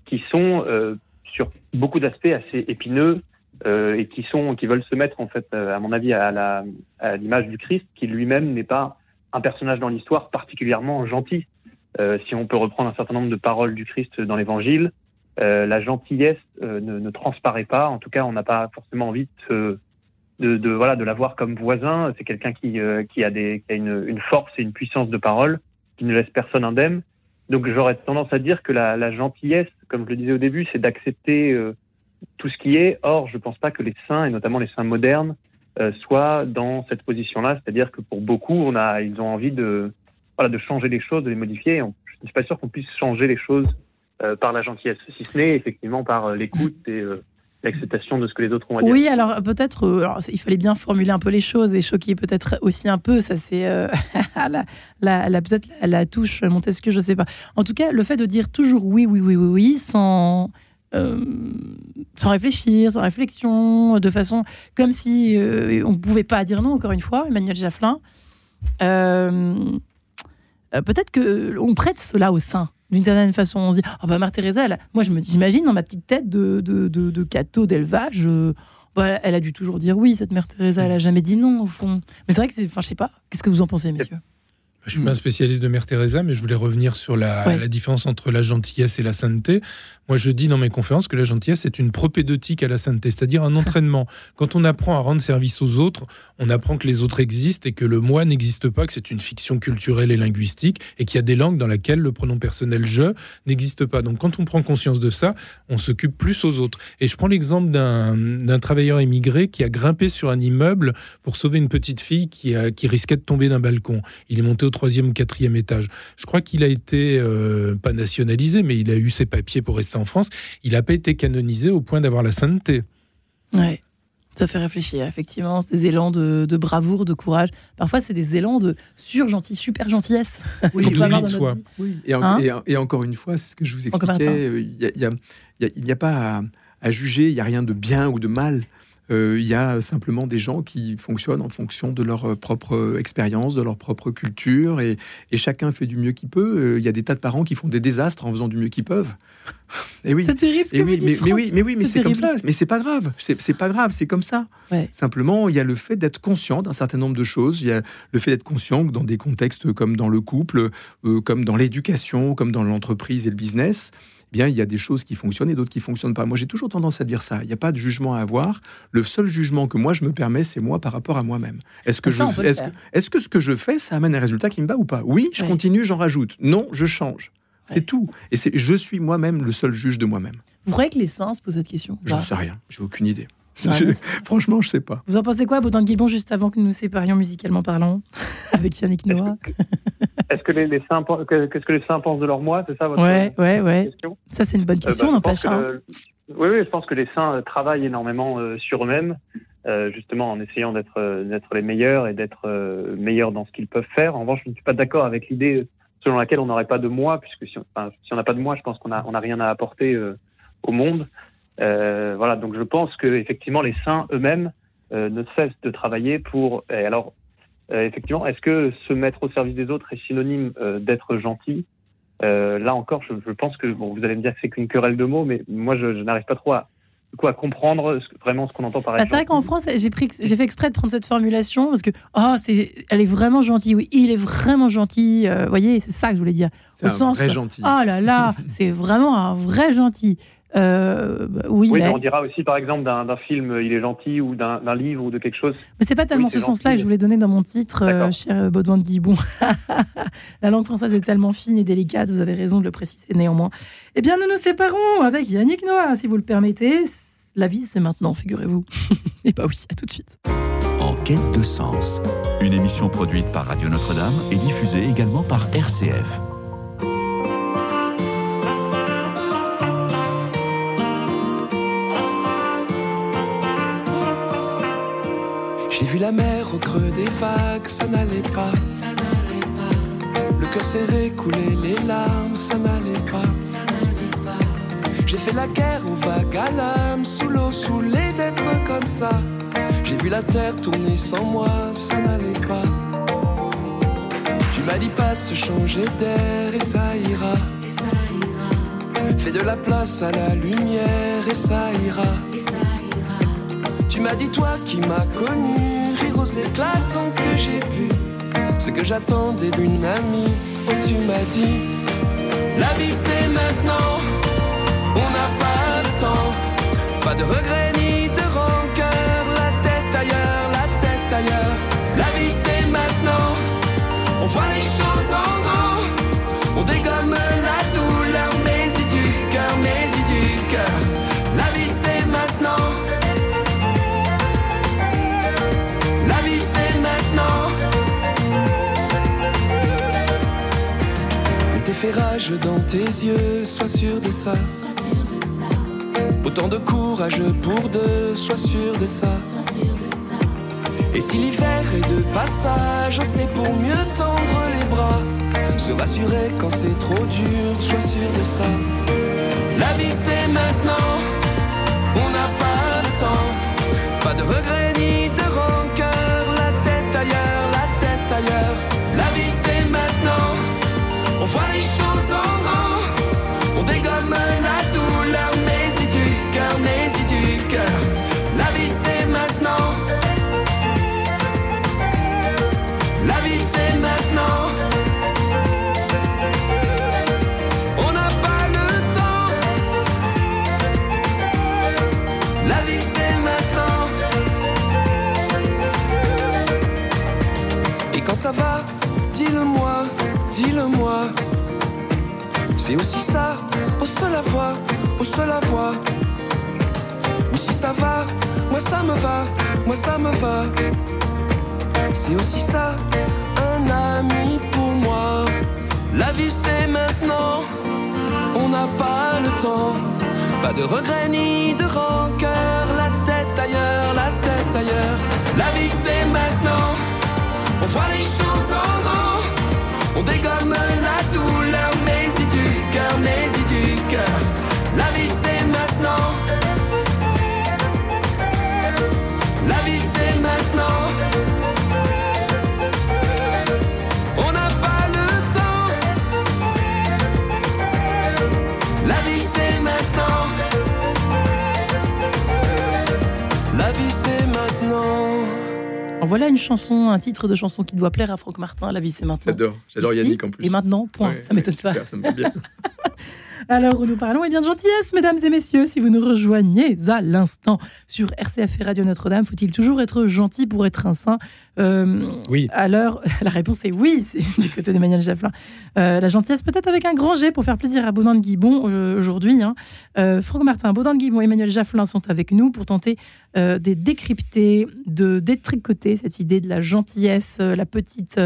qui sont euh, sur beaucoup d'aspects assez épineux et qui sont, qui veulent se mettre en fait, à mon avis, à l'image du Christ, qui lui-même n'est pas un personnage dans l'histoire particulièrement gentil. si on peut reprendre un certain nombre de paroles du Christ dans l'Évangile, euh, la gentillesse euh, ne, transparaît pas. En tout cas, on n'a pas forcément envie de, de, voilà de l'avoir comme voisin. C'est quelqu'un qui, euh, qui a, des, qui a une, une, force et une puissance de parole qui ne laisse personne indemne. Donc j'aurais tendance à dire que la, la, gentillesse, comme je le disais au début, c'est d'accepter tout ce qui est. Or, je ne pense pas que les saints, et notamment les saints modernes, soient dans cette position-là. C'est-à-dire que pour beaucoup, on a, ils ont envie de, voilà, de changer les choses, de les modifier. je ne suis pas sûr qu'on puisse changer les choses par la gentillesse, si ce n'est effectivement par euh, l'écoute et euh, l'acceptation de ce que les autres ont à dire.
Oui, alors peut-être, il fallait bien formuler un peu les choses et choquer peut-être aussi un peu. Ça, c'est la, peut-être la, touche Montesquieu, je sais pas. En tout cas, le fait de dire toujours oui, oui, oui, oui, oui, sans sans réfléchir, sans réflexion, de façon comme si on ne pouvait pas dire non. Encore une fois, Emmanuel Jafflin. peut-être que on prête cela au sein d'une certaine façon. On se dit, oh bah Mère Teresa, moi je me j'imagine dans ma petite tête de, de, de, de cateau d'élevage, euh, bah, elle a dû toujours dire oui, cette Mère Teresa, elle a jamais dit non au fond. Mais c'est vrai que c'est, enfin je sais pas, qu'est-ce que vous en pensez, messieurs?
Je suis pas un spécialiste de Mère Teresa, mais je voulais revenir sur la, la, différence entre la gentillesse et la sainteté. Moi, je dis dans mes conférences que la gentillesse est une propédeutique à la sainteté, c'est-à-dire un entraînement. Quand on apprend à rendre service aux autres, on apprend que les autres existent et que le moi n'existe pas, que c'est une fiction culturelle et linguistique, et qu'il y a des langues dans lesquelles le pronom personnel je n'existe pas. Donc, quand on prend conscience de ça, on s'occupe plus aux autres. Et je prends l'exemple d'un travailleur émigré qui a grimpé sur un immeuble pour sauver une petite fille qui, a, qui risquait de tomber d'un balcon. Il est monté au troisième ou quatrième étage. Je crois qu'il a été, euh, pas nationalisé, mais il a eu ses papiers pour rester en France. Il n'a pas été canonisé au point d'avoir la sainteté.
Ouais. Ça fait réfléchir, effectivement, des élans de, bravoure, de courage. Parfois, c'est des élans de sur super gentillesse.
Oui, Et, encore une fois, c'est ce que je vous expliquais, il n'y a, pas à, à juger, il n'y a rien de bien ou de mal. Euh, il y a simplement des gens qui fonctionnent en fonction de leur euh, propre expérience, de leur propre culture, et, chacun fait du mieux qu'il peut. Euh, il y a des tas de parents qui font des désastres en faisant du mieux qu'ils peuvent.
Et oui. C'est terrible ce que
oui,
vous dites,
mais, oui, mais oui, mais c'est comme ça. Mais c'est pas grave. C'est pas grave. C'est comme ça. Simplement, il y a le fait d'être conscient d'un certain nombre de choses. Il y a le fait d'être conscient que dans des contextes comme dans le couple, comme dans l'éducation, comme dans l'entreprise et le business, bien, il y a des choses qui fonctionnent et d'autres qui fonctionnent pas. Moi, j'ai toujours tendance à dire ça. Il n'y a pas de jugement à avoir. Le seul jugement que moi je me permets, c'est moi par rapport à moi-même. Est-ce que, je, est-ce, que, ce que je fais, ça amène un résultat qui me va ou pas? Oui, je continue, j'en rajoute. Non, je change. C'est tout. Et c'est, je suis moi-même le seul juge de moi-même.
Vous croyez que les saints se posent cette question
Je ne sais rien. J'ai aucune idée. Franchement, je sais pas.
Vous en pensez quoi, Baudin de Guilbon, juste avant que nous séparions musicalement parlant avec Yannick Noah
Est-ce que les, saints, qu'est-ce que les saints pensent de leur moi C'est ça votre
ouais, ouais, ouais. Ça, c'est une bonne question, euh, bah,
hein. Oui, oui, je pense que les saints euh, travaillent énormément euh, sur eux-mêmes, justement en essayant d'être d'être les meilleurs et d'être meilleurs dans ce qu'ils peuvent faire. En revanche, je ne suis pas d'accord avec l'idée selon laquelle on n'aurait pas de moi, puisque si on n'a pas de moi, je pense qu'on n'a on a rien à apporter au monde. Voilà, donc je pense que effectivement les saints eux-mêmes ne cessent de travailler pour. Et alors, effectivement, est-ce que se mettre au service des autres est synonyme d'être gentil? Là encore, je, pense que bon, vous allez me dire que c'est qu'une querelle de mots, mais moi, je, je n'arrive pas trop à, quoi comprendre vraiment ce qu'on entend par
bah, C'est vrai qu'en France, j'ai pris, j'ai fait exprès de prendre cette formulation parce que oh, c'est, elle est vraiment gentille. Oui, il est vraiment gentil. Euh, vous voyez, c'est ça que je voulais dire.
C'est un sens, vrai gentil.
Oh là là, c'est vraiment un vrai gentil. Euh, oui,
mais... on dira aussi par exemple d'un film il est gentil ou d'un livre ou de quelque chose.
Mais c'est pas tellement ce sens-là que je voulais donner dans mon titre, euh, cher Baudouin de Guibon. la langue française est tellement fine et délicate, vous avez raison de le préciser néanmoins. Eh bien, nous nous séparons avec Yannick Noah, si vous le permettez. La vie, c'est maintenant, figurez-vous. et bah oui, à tout de suite.
En quête de sens, une émission produite par Radio Notre-Dame et diffusée également par RCF.
Vu la mer au creux des vagues, ça n'allait pas. Ça n'allait pas. Le cœur serré, couler les larmes, ça n'allait pas. Ça n'allait pas. J'ai fait la guerre aux vagues à l'âme, sous l'eau, saoulé d'être comme ça. J'ai vu la terre tourner sans moi, ça n'allait pas. Tu m'as dit pas se changer d'air et ça ira. Et ça ira. Fais de la place à la lumière et ça ira. Et ça ira. Tu m'as dit toi qui m'as connu, rire aux éclatants que j'ai pu. Ce que j'attendais d'une amie, oh tu m'as dit, la vie c'est maintenant, on n'a pas de temps, pas de regrets ni de rancœur, la tête ailleurs, la tête ailleurs. La vie c'est maintenant, on voit les choses en fait rage dans tes yeux, sois sûr de ça. Autant de courage pour deux, sois sûr de ça. Et si l'hiver est de passage, c'est pour mieux tendre les bras. Se rassurer quand c'est trop dur, sois sûr de ça. La vie c'est C'est aussi ça, au seul à voir, au seul à voir. Mais si ça va, moi ça me va, moi ça me va. C'est aussi ça, un ami pour moi. La vie c'est maintenant, on n'a pas le temps. Pas de regrets ni de rancœur, la tête ailleurs, la tête ailleurs. La vie c'est maintenant, on voit les choses en grand. On dégomme la
voilà une chanson, un titre de chanson qui doit plaire à Franck Martin. La vie, c'est maintenant.
J'adore, j'adore Yannick en plus.
Et maintenant, point.
Ouais,
ça m'étonne pas.
Ça me va
Alors, où nous parlons eh bien, de gentillesse, mesdames et messieurs. Si vous nous rejoignez à l'instant sur RCF et Radio Notre-Dame, faut-il toujours être gentil pour être un saint? Euh,
Oui.
Alors, la réponse est oui, c'est du côté d'Emmanuel Jafflin. Euh, la gentillesse, peut-être avec un grand G pour faire plaisir à Baudin de Guibon euh, aujourd'hui. Hein. Euh, Franck Martin, Baudin de Guibon et Emmanuel Jafflin sont avec nous pour tenter de décrypter, de détricoter cette idée de la gentillesse, la petite.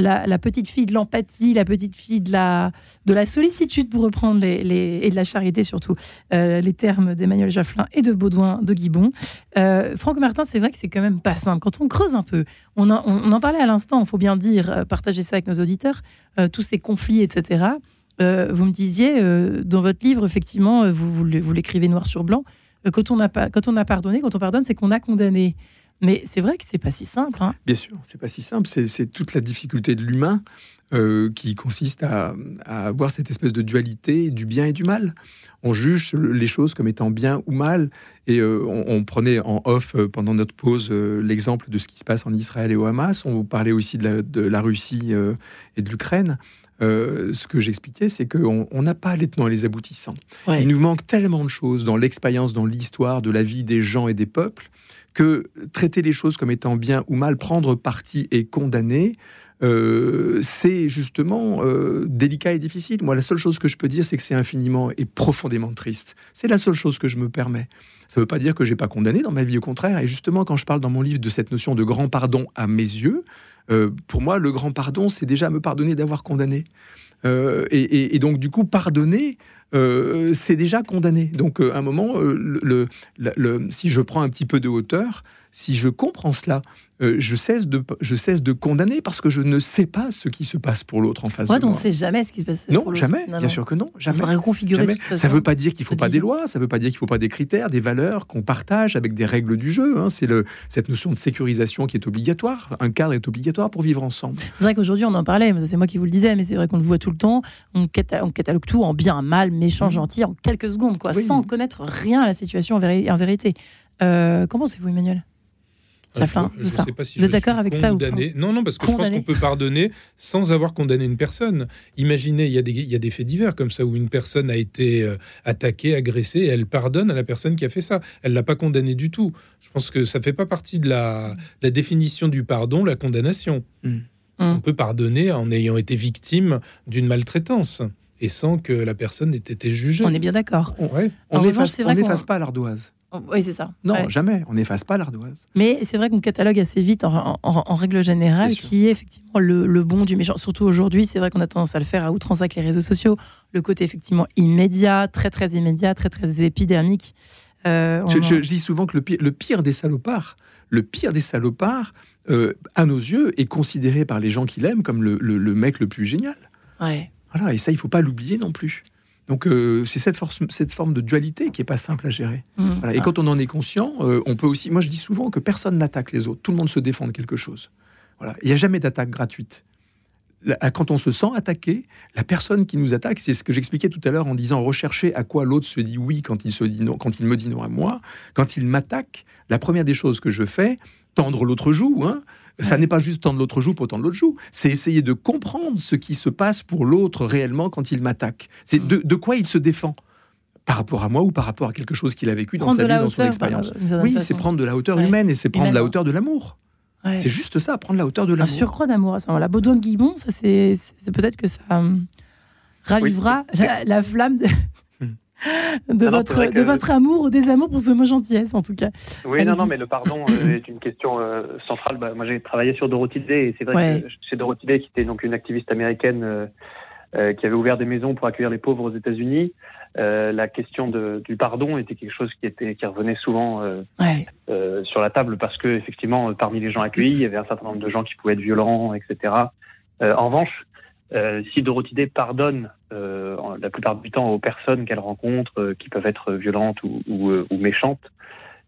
La, petite fille de l'empathie, la petite fille de la, de la sollicitude, pour reprendre les, et de la charité surtout, euh, les termes d'Emmanuel Jafflin et de Baudouin de Guibon. Euh, Franck Martin, c'est vrai que c'est quand même pas simple. Quand on creuse un peu, on en, on en parlait à l'instant, il faut bien dire, euh, partager ça avec nos auditeurs, tous ces conflits, etc. Vous me disiez, dans votre livre, effectivement, vous, vous l'écrivez noir sur blanc, quand, on a, quand on a pardonné, quand on pardonne, c'est qu'on a condamné. Mais c'est vrai que c'est pas si simple. Hein.
Bien sûr, c'est pas si simple. C'est toute la difficulté de l'humain qui consiste à, avoir cette espèce de dualité du bien et du mal. On juge les choses comme étant bien ou mal. Et on, prenait en off pendant notre pause l'exemple de ce qui se passe en Israël et au Hamas. On parlait aussi de la, de la Russie et de l'Ukraine. Euh, ce que j'expliquais, c'est qu'on n'a pas les tenants et les aboutissants. Il nous manque tellement de choses dans l'expérience, dans l'histoire de la vie des gens et des peuples, que traiter les choses comme étant bien ou mal, prendre parti et condamner, euh, c'est justement euh, délicat et difficile. Moi, la seule chose que je peux dire, c'est que c'est infiniment et profondément triste. C'est la seule chose que je me permets. Ça ne veut pas dire que j'ai pas condamné dans ma vie, au contraire. Et justement, quand je parle dans mon livre de cette notion de grand pardon à mes yeux, euh, pour moi, le grand pardon, c'est déjà me pardonner d'avoir condamné. Euh, et, donc, du coup, pardonner, euh, c'est déjà condamné. Donc, à un moment, si je prends un petit peu de hauteur, si je comprends cela, euh, je, cesse de, je cesse de condamner parce que je ne sais pas ce qui se passe pour l'autre en face de moi.
on ne sait jamais ce qui se passe.
Non, jamais. bien sûr que non. Jamais.
jamais.
Ça ne veut pas dire qu'il ne faut pas des lois, ça ne veut pas dire qu'il ne faut pas des critères, des valeurs qu'on partage avec des règles du jeu. Hein. C'est cette notion de sécurisation qui est obligatoire. Un cadre est obligatoire pour vivre ensemble.
C'est vrai qu'aujourd'hui, on en parlait, c'est moi qui vous le disais, mais c'est vrai qu'on le voit tout le temps. On, catalogue tout en bien, mal, méchant, mmh. gentil, en quelques secondes, quoi, sans connaître rien à la situation en, vérité. Euh, comment c'est-vous, Emmanuel?
Je, ne sais pas si Vous êtes d'accord avec ça ou pas Non, non, parce que je pense qu'on peut pardonner sans avoir condamné une personne. Imaginez, il y, a des, il y a des faits divers comme ça où une personne a été euh, attaquée, agressée, et elle pardonne à la personne qui a fait ça. Elle l'a pas condamné du tout. Je pense que ça fait pas partie de la, la définition du pardon, la condamnation. Hmm. On peut pardonner en ayant été victime d'une maltraitance et sans que la personne ait été jugée.
On est bien d'accord.
On n'efface pas l'ardoise.
Oh, oui, c'est ça.
Non, jamais. On n'efface pas l'ardoise.
Mais c'est vrai qu'on catalogue assez vite, en, règle générale, qui est effectivement le, bon du méchant. Surtout aujourd'hui, c'est vrai qu'on a tendance à le faire à outrance avec les réseaux sociaux. Le côté effectivement immédiat, très très immédiat, très très épidermique.
Euh, je, dis souvent que le pire, des salopards, le pire des salopards, euh, à nos yeux, est considéré par les gens qui l'aiment comme le, mec le plus génial.
Ouais.
Voilà, et ça, il faut pas l'oublier non plus. Donc euh, c'est cette, cette forme de dualité qui est pas simple à gérer. Mmh. Et quand on en est conscient, euh, on peut aussi. Moi, je dis souvent que personne n'attaque les autres. Tout le monde se défend de quelque chose. Voilà. Il n'y a jamais d'attaque gratuite. Quand on se sent attaqué, la personne qui nous attaque, c'est ce que j'expliquais tout à l'heure en disant rechercher à quoi l'autre se dit oui quand il se dit non, quand il me dit non à moi. Quand il m'attaque, la première des choses que je fais, tendre l'autre joue. Hein, ça n'est pas juste tendre l'autre joue pour tendre l'autre joue, c'est essayer de comprendre ce qui se passe pour l'autre réellement quand il m'attaque. C'est de, de quoi il se défend? Par rapport à moi ou par rapport à quelque chose qu'il a vécu dans sa vie, dans son expérience? Oui, c'est prendre de la hauteur humaine et c'est prendre de la hauteur de l'amour. C'est juste ça, prendre la hauteur de l'amour.
Un surcroît d'amour à ce moment-là. Baudouin Guimont, ça c'est peut-être que ça hum, ravivera la, la, flamme de, de, votre, de votre amour ou des amours pour ce mot gentillesse, en tout cas.
Oui, non, non, mais le pardon euh, est une question euh, centrale. Bah, moi, j'ai travaillé sur Dorothy Day, et c'est vrai que c'est Dorothy Day qui était donc une activiste américaine euh, qui avait ouvert des maisons pour accueillir les pauvres aux États-Unis. La question de, du pardon était quelque chose qui, était, qui revenait souvent sur la table parce que, effectivement, parmi les gens accueillis, il y avait un certain nombre de gens qui pouvaient être violents, etc. en revanche, euh, si Dorothy pardonne euh, la plupart du temps aux personnes qu'elle rencontre, euh, qui peuvent être violentes ou, ou, ou méchantes,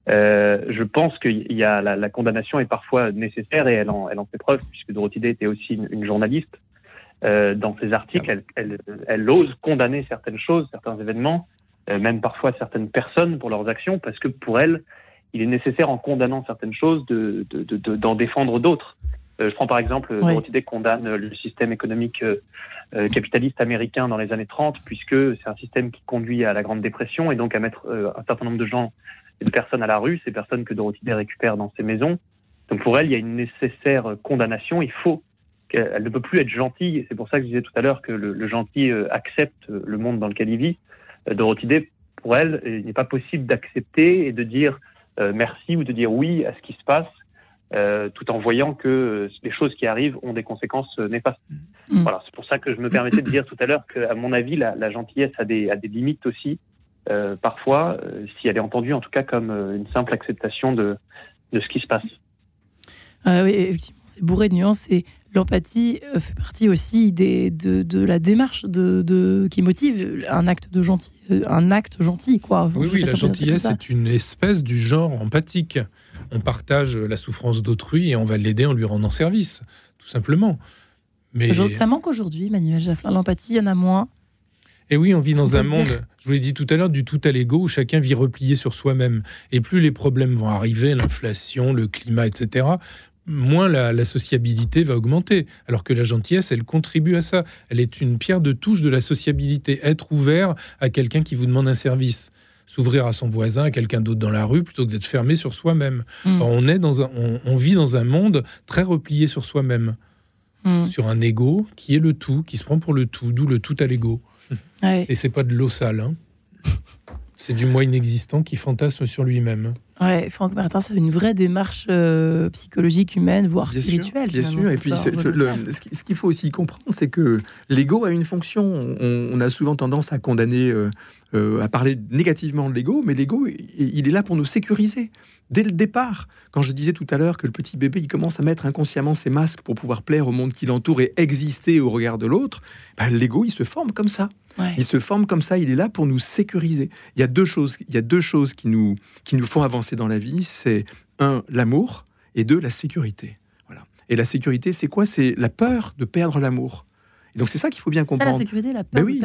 je pense qu'il y a la, la, condamnation est parfois nécessaire et elle en, elle en fait preuve puisque Dorothy était aussi une, une journaliste. Dans ses articles, elle, elle, elle, ose condamner certaines choses, certains événements, même parfois certaines personnes pour leurs actions, parce que pour elle, il est nécessaire en condamnant certaines choses d'en de, de, de, défendre d'autres. Euh, je prends par exemple, ouais. Dorothy Day condamne le système économique euh, euh, capitaliste américain dans les années 30, puisque c'est un système qui conduit à la Grande Dépression et donc à mettre un certain nombre de gens et de personnes à la rue, ces personnes que Dorothy Day récupère dans ses maisons. Donc pour elle, il y a une nécessaire condamnation. Il faut qu'elle ne peut plus être gentille. Et c'est pour ça que je disais tout à l'heure que le, le gentil accepte le monde dans lequel il vit. Dorothy Day, pour elle, il n'est pas possible d'accepter et de dire merci ou de dire oui à ce qui se passe euh, tout en voyant que euh, les choses qui arrivent ont des conséquences euh, néfastes. Mm. Voilà, c'est pour ça que je me permettais de dire tout à l'heure qu'à mon avis, la, la, gentillesse a des, a des limites aussi, euh, parfois, euh, si elle est entendue en tout cas comme une simple acceptation de, de ce qui se passe.
oui, effectivement, c'est bourré de nuances et l'empathie euh, fait partie aussi des, de, de la démarche de, de- qui motive un acte de gentil, euh, un acte gentil, quoi.
Oui, la gentillesse est une espèce du genre empathique. On partage la souffrance d'autrui et on va l'aider en lui rendant service, tout simplement. Mais
ça. Manque aujourd'hui, Manuel Jafflin. L'empathie, il y en a moins.
Et oui, on vit dans un monde,
dire
je vous l'ai dit tout à l'heure, du tout à l'ego où chacun vit replié sur soi-même. Et plus les problèmes vont arriver, l'inflation, le climat, etc., moins la, la sociabilité va augmenter. Alors que la gentillesse, elle contribue à ça. Elle est une pierre de touche de la sociabilité. Être ouvert à quelqu'un qui vous demande un service. S'ouvrir à son voisin, à quelqu'un d'autre dans la rue, plutôt que d'être fermé sur soi-même.
Mm.
On, est dans un, on, on vit dans un monde très replié sur soi-même,
Mm.
sur un ego qui est le tout, qui se prend pour le tout, d'où le tout à l'ego.
Ouais.
Et c'est pas de l'eau sale. hein. C'est du moi inexistant qui fantasme sur lui-même.
Ouais, Franck Martin, c'est une vraie démarche euh, psychologique, humaine, voire
Bien sûr,
spirituelle.
bien sûr. Et puis, le- ce qui- ce qu'il faut aussi comprendre, c'est que l'ego a une fonction. On, on a souvent tendance à condamner, euh, euh, à parler négativement de l'ego, mais l'ego, il il est là pour nous sécuriser. Dès le départ, quand je disais tout à l'heure que le petit bébé, il commence à mettre inconsciemment ses masques pour pouvoir plaire au monde qui l'entoure et exister au regard de l'autre, ben, l'ego, il se forme comme ça.
Ouais.
Il se forme comme ça, il est là pour nous sécuriser. Il y a deux choses, il y a deux choses qui, nous, qui nous font avancer dans la vie. C'est un, l'amour, et deux, la sécurité. Voilà. Et la sécurité, c'est quoi? C'est la peur de perdre l'amour. Et donc c'est ça qu'il faut bien
Ça, la
comprendre.
sécurité, la peur
Ben
de
oui,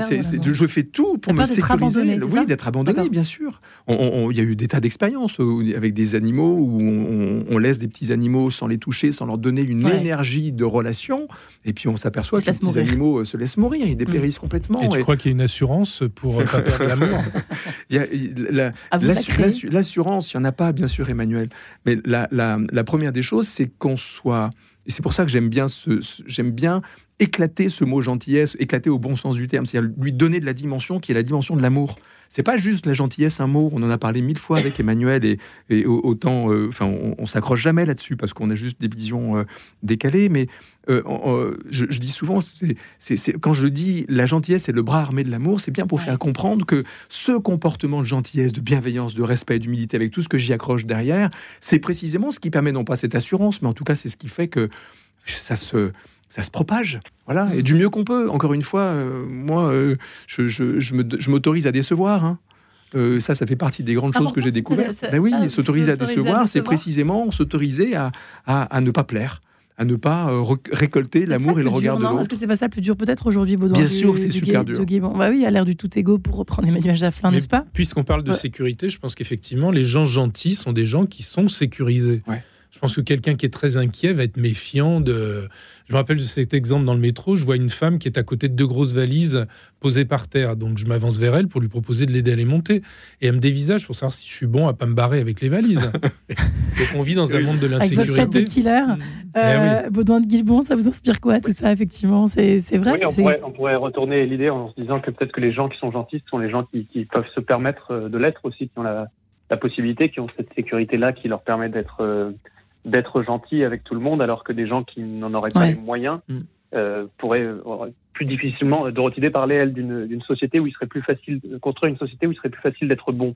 je fais tout pour
La
me sécuriser.
abandonné, c'est
oui, d'être abandonné, bien sûr. Il y a eu des tas d'expériences où- avec des animaux où on, on laisse des petits animaux sans les toucher, sans leur donner une
Ouais.
énergie de relation, et puis on s'aperçoit que les petits
mourir.
animaux euh, se laissent mourir, ils dépérissent complètement.
Et tu
Et
crois qu'il y a une assurance pour euh, pas perdre l'amour
la-
À vous de la
l'assu-
créer.
l'assu- L'assurance, il n'y en a pas, bien sûr, Emmanuel. Mais la, la- la première des choses, c'est qu'on soit. Et c'est pour ça que j'aime bien, ce, ce- j'aime bien éclater ce mot gentillesse, éclater au bon sens du terme, c'est-à-dire lui donner de la dimension qui est la dimension de l'amour. C'est pas juste la gentillesse, un mot. On en a parlé mille fois avec Emmanuel et, et au- autant, euh, enfin, on, on s'accroche jamais là-dessus parce qu'on a juste des visions euh, décalées. Mais euh, je, je dis souvent, c'est, quand je dis la gentillesse c'est le bras armé de l'amour, c'est bien pour
Ouais.
faire comprendre que ce comportement de gentillesse, de bienveillance, de respect, d'humilité, avec tout ce que j'y accroche derrière, c'est précisément ce qui permet non pas cette assurance, mais en tout cas c'est ce qui fait que ça se ça se propage, voilà, et du mieux qu'on peut. Encore une fois, euh, moi, euh, je, je- je me- je m'autorise à décevoir. hein. Euh, ça, ça fait partie des grandes
C'est
choses que j'ai découvertes. Ben oui,
ça,
s'autoriser à décevoir, c'est précisément s'autoriser à, à, à ne pas plaire, à ne pas récolter l'amour et le regard
dur,
de
non Est-ce
l'autre.
que c'est pas ça le plus dur peut-être aujourd'hui, Baudouin
Bien
du-
sûr c'est super dur.
de Guémon Bah oui, à l'ère du tout égo pour reprendre Emmanuel Jafflin, n'est-ce pas?
Puisqu'on parle de
Ouais.
sécurité, je pense qu'effectivement, les gens gentils sont des gens qui sont sécurisés.
Ouais.
Je pense que quelqu'un qui est très inquiet va être méfiant de. Je me rappelle de cet exemple dans le métro. Je vois une femme qui est à côté de deux grosses valises posées par terre. Donc je m'avance vers elle pour lui proposer de l'aider à les monter. Et elle me dévisage pour savoir si je suis bon à pas me barrer avec les valises. Donc on vit dans un monde de
Avec votre de
l'insécurité.
killer,
Mm.
euh, Baudouin de Guilbon, ça vous inspire quoi tout ça Effectivement, c'est vrai.
Oui, on pourrait, on pourrait retourner l'idée en se disant que peut-être que les gens qui sont gentils ce sont les gens qui, qui peuvent se permettre euh, de l'être aussi, qui ont la, la possibilité, qui ont cette sécurité-là qui leur permet d'être euh, d'être gentils avec tout le monde, alors que des gens qui n'en auraient pas
Ouais.
les moyens
Mm.
euh, pourraient euh, plus difficilement. Dorothy Day parlait, elle, d'une d'une société où il serait plus facile, de construire une société où il serait plus facile d'être bon.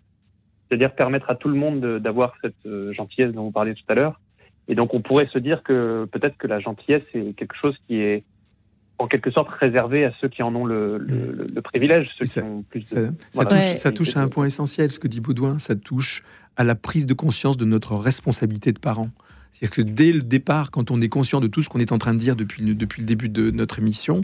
C'est-à-dire permettre à tout le monde de- d'avoir cette euh, gentillesse dont vous parliez tout à l'heure. Et donc on pourrait se dire que peut-être que la gentillesse est quelque chose qui est en quelque sorte réservé à ceux qui en ont le, le, le- le privilège, ceux
ça-
qui ont plus de...
Ça, touche,
Ouais.
ça touche à un point essentiel, ce que dit Baudouin, ça touche à la prise de conscience de notre responsabilité de parents. C'est-à-dire que dès le départ, quand on est conscient de tout ce qu'on est en train de dire depuis, le- depuis le début de notre émission,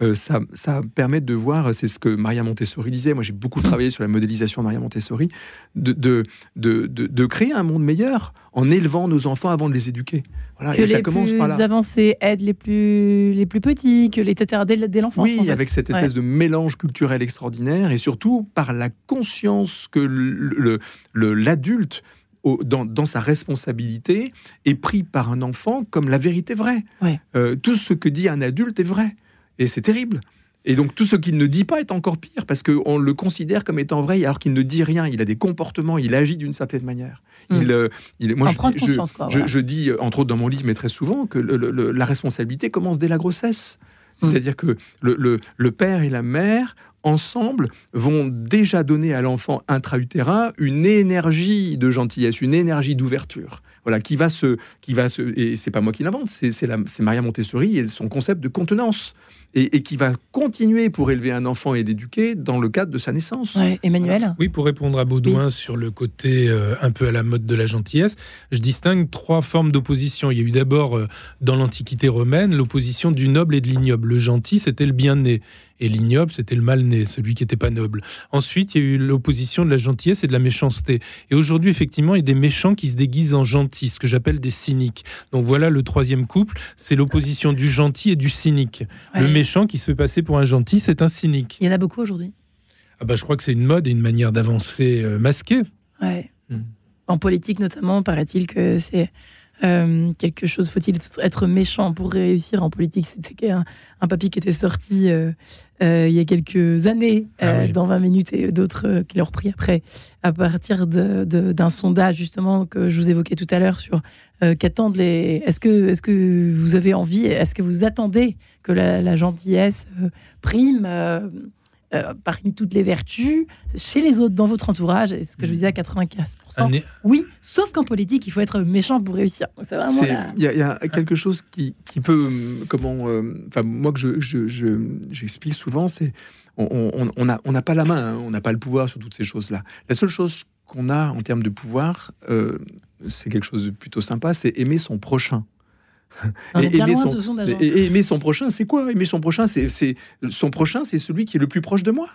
euh, ça, ça permet de voir, c'est ce que Maria Montessori disait, moi j'ai beaucoup travaillé sur la modélisation de Maria Montessori, de, de, de, de- de créer un monde meilleur en élevant nos enfants avant de les éduquer. Voilà,
que
et ça
les
commence
plus
par là.
avancés aident les plus, les plus petits, que les etc. dès, dès l'enfance.
Oui,
en fait.
avec cette espèce de mélange culturel extraordinaire et surtout par la conscience que le- le- le- l'adulte, au- dans, dans sa responsabilité, est pris par un enfant comme la vérité vraie.
Ouais.
Euh, tout ce que dit un adulte est vrai. Et c'est terrible. Et donc tout ce qu'il ne dit pas est encore pire parce qu'on le considère comme étant vrai alors qu'il ne dit rien. Il a des comportements, il agit d'une certaine manière.
Mm.
Il, euh, il, moi,
En
je,
prendre
je-
quoi, voilà.
je dis, euh, entre autres dans mon livre, mais très souvent, que le- le- le- la responsabilité commence dès la grossesse. C'est-à-dire que le, le- le père et la mère ensemble, vont déjà donner à l'enfant intra-utérin une énergie de gentillesse, une énergie d'ouverture. Voilà, qui va se, qui va se, et c'est pas moi qui l'invente, c'est Maria Montessori et son concept de contenance, et, et qui va continuer pour élever un enfant et l'éduquer dans le cadre de sa naissance.
Ouais, Emmanuel
Oui, pour répondre à Baudouin sur le côté euh, un peu à la mode de la gentillesse, je distingue trois formes d'opposition. Il y a eu d'abord, euh, dans l'Antiquité romaine, l'opposition du noble et de l'ignoble. Le gentil, c'était le bien-né. Et l'ignoble, c'était le mal-né, celui qui n'était pas noble. Ensuite, il y a eu l'opposition de la gentillesse et de la méchanceté. Et aujourd'hui, effectivement, il y a des méchants qui se déguisent en gentils, ce que j'appelle des cyniques. Donc voilà le troisième couple, c'est l'opposition du gentil et du cynique. Le
Ouais.
Méchant qui se fait passer pour un gentil, c'est un cynique.
Il y en a beaucoup aujourd'hui.
Ah bah, je crois que c'est une mode et une manière d'avancer euh, masquée.
Ouais.
Mm.
En politique notamment, paraît-il que c'est euh, quelque chose. Faut-il être méchant pour réussir en politique? C'était un, un papier qui était sorti euh, euh, il y a quelques années
Ah oui.
dans 20 minutes et d'autres qui l'ont repris après à partir de- de- d'un sondage justement que je vous évoquais tout à l'heure sur qu'attendent les. Est-ce que, est-ce que vous avez envie Est-ce que vous attendez que la, la gentillesse prime euh, euh, parmi toutes les vertus chez les autres dans votre entourage Et ce que je vous disais à 95%.
Un é-
Oui, sauf qu'en politique, il faut être méchant pour réussir. La-
Il y, a- il y a quelque chose qui, qui peut, hum, comment, euh, moi que je, je- je- j'explique souvent, c'est on on- on n'a on pas la main, hein, on n'a pas le pouvoir sur toutes ces choses-là. La seule chose qu'on a en termes de pouvoir, euh, c'est quelque chose de plutôt sympa, c'est aimer son prochain. Et aimer son-
de ce sondage.
Et, et aimer son prochain, c'est quoi? Aimer son prochain, c'est c'est- son prochain, c'est celui qui est le plus proche de moi.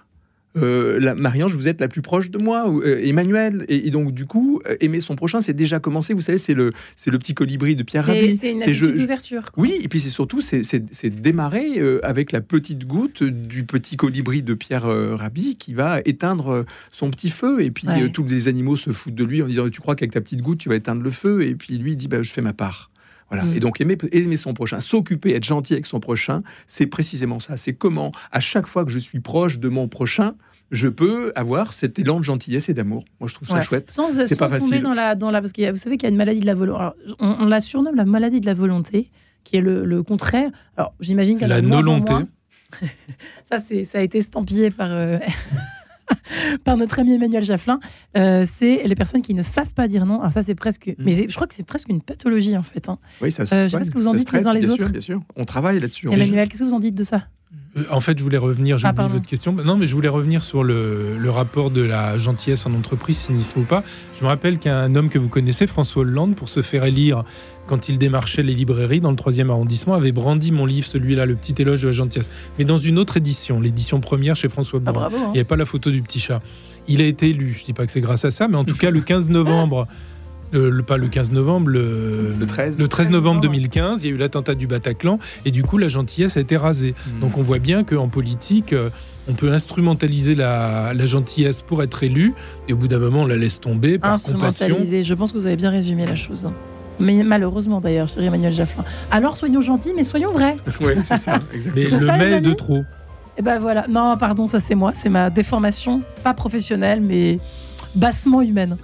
Euh, la, Marie-Ange, vous êtes la plus proche de moi, ou, euh, Emmanuel, et, et donc du coup, euh, aimer son prochain, c'est déjà commencé. Vous savez, c'est le, c'est le petit colibri de Pierre Rabhi.
c'est une attitude d'ouverture.
oui, et puis c'est surtout c'est, démarrer euh, avec la petite goutte du petit colibri de Pierre euh, Rabhi qui va éteindre son petit feu. Et puis
Ouais.
tous les animaux se foutent de lui en disant Tu crois qu'avec ta petite goutte tu vas éteindre le feu? Et puis lui il dit bah, Je fais ma part. Voilà.
Mm.
Et donc aimer, aimer son prochain, s'occuper, être gentil avec son prochain, c'est précisément ça. C'est comment, à chaque fois que je suis proche de mon prochain, je peux avoir cet élan de gentillesse et d'amour. Moi, je trouve ça
Ouais.
chouette.
Sans, sans
pas
tomber
facile.
dans la, dans la. Parce que vous savez qu'il y a une maladie de la volonté. On, on la surnomme la maladie de la volonté, qui est le, le contraire. Alors, j'imagine qu'elle
La
moins. Ça, c'est, ça a été estampillé par, euh, par notre ami Emmanuel Jafflin. Euh, c'est les personnes qui ne savent pas dire non. Alors, ça, c'est presque.
Mm.
Mais je crois que c'est presque une pathologie, en fait. hein.
Oui, ça se
Euh, je sais pas ce que vous en dites les uns
traite,
les
bien
autres.
sûr, bien sûr. On travaille là-dessus.
Emmanuel, qu'est-ce que vous en dites de ça?
En fait, je voulais revenir, j'ai
Ah,
oublié votre question. Non, mais je voulais revenir sur le, le rapport de la gentillesse en entreprise, cynisme ou pas. Je me rappelle qu'un homme que vous connaissez, François Hollande, pour se faire élire quand il démarchait les librairies dans le 3e arrondissement, avait brandi mon livre, celui-là, Le petit éloge de la gentillesse. Mais dans une autre édition, l'édition première chez François
Ah,
Bourrin.
bravo. hein.
Il n'y avait pas la photo du petit chat. Il a été élu. Je dis pas que c'est grâce à ça, mais en tout cas, le 15 novembre, euh, le, pas le 15 novembre, le,
Le 13.
le 13 novembre 2015, il y a eu l'attentat du Bataclan, et du coup, la gentillesse a été rasée.
Mm.
Donc on voit bien qu'en politique, euh, on peut instrumentaliser la, la gentillesse pour être élu, et au bout d'un moment, on la laisse tomber par compassion.
Instrumentalisé. Je pense que vous avez bien résumé la chose. Mais malheureusement d'ailleurs, cher Emmanuel Jafflin. Alors soyons gentils, mais soyons vrais.
Oui, c'est ça,
Mais
exactement.
N'est-ce
le
pas,
mais de trop.
Et ben voilà. Non, pardon, ça c'est moi. C'est ma déformation, pas professionnelle, mais bassement humaine.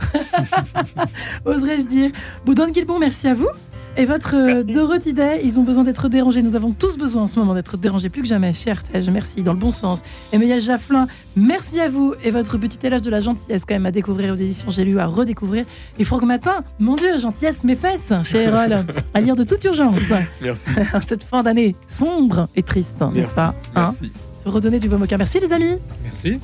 Oserais-je dire. Boudon Guilbon, merci à vous. Et votre euh, Dorothy Day, ils ont besoin d'être dérangés. Nous avons tous besoin en ce moment d'être dérangés plus que jamais. Cher Tej, merci, dans le bon sens. Emmanuel Jafflin, merci à vous. Et votre petit élage de la gentillesse, quand même, à découvrir aux éditions J'ai lu, à redécouvrir. Et Franck Matin, mon Dieu, gentillesse, mes fesses, chez Erol, à lire de toute urgence.
Merci.
Cette fin d'année sombre et triste, n'est-ce
Merci.
pas hein
Merci.
Se redonner du au cœur. Merci les amis.
Merci.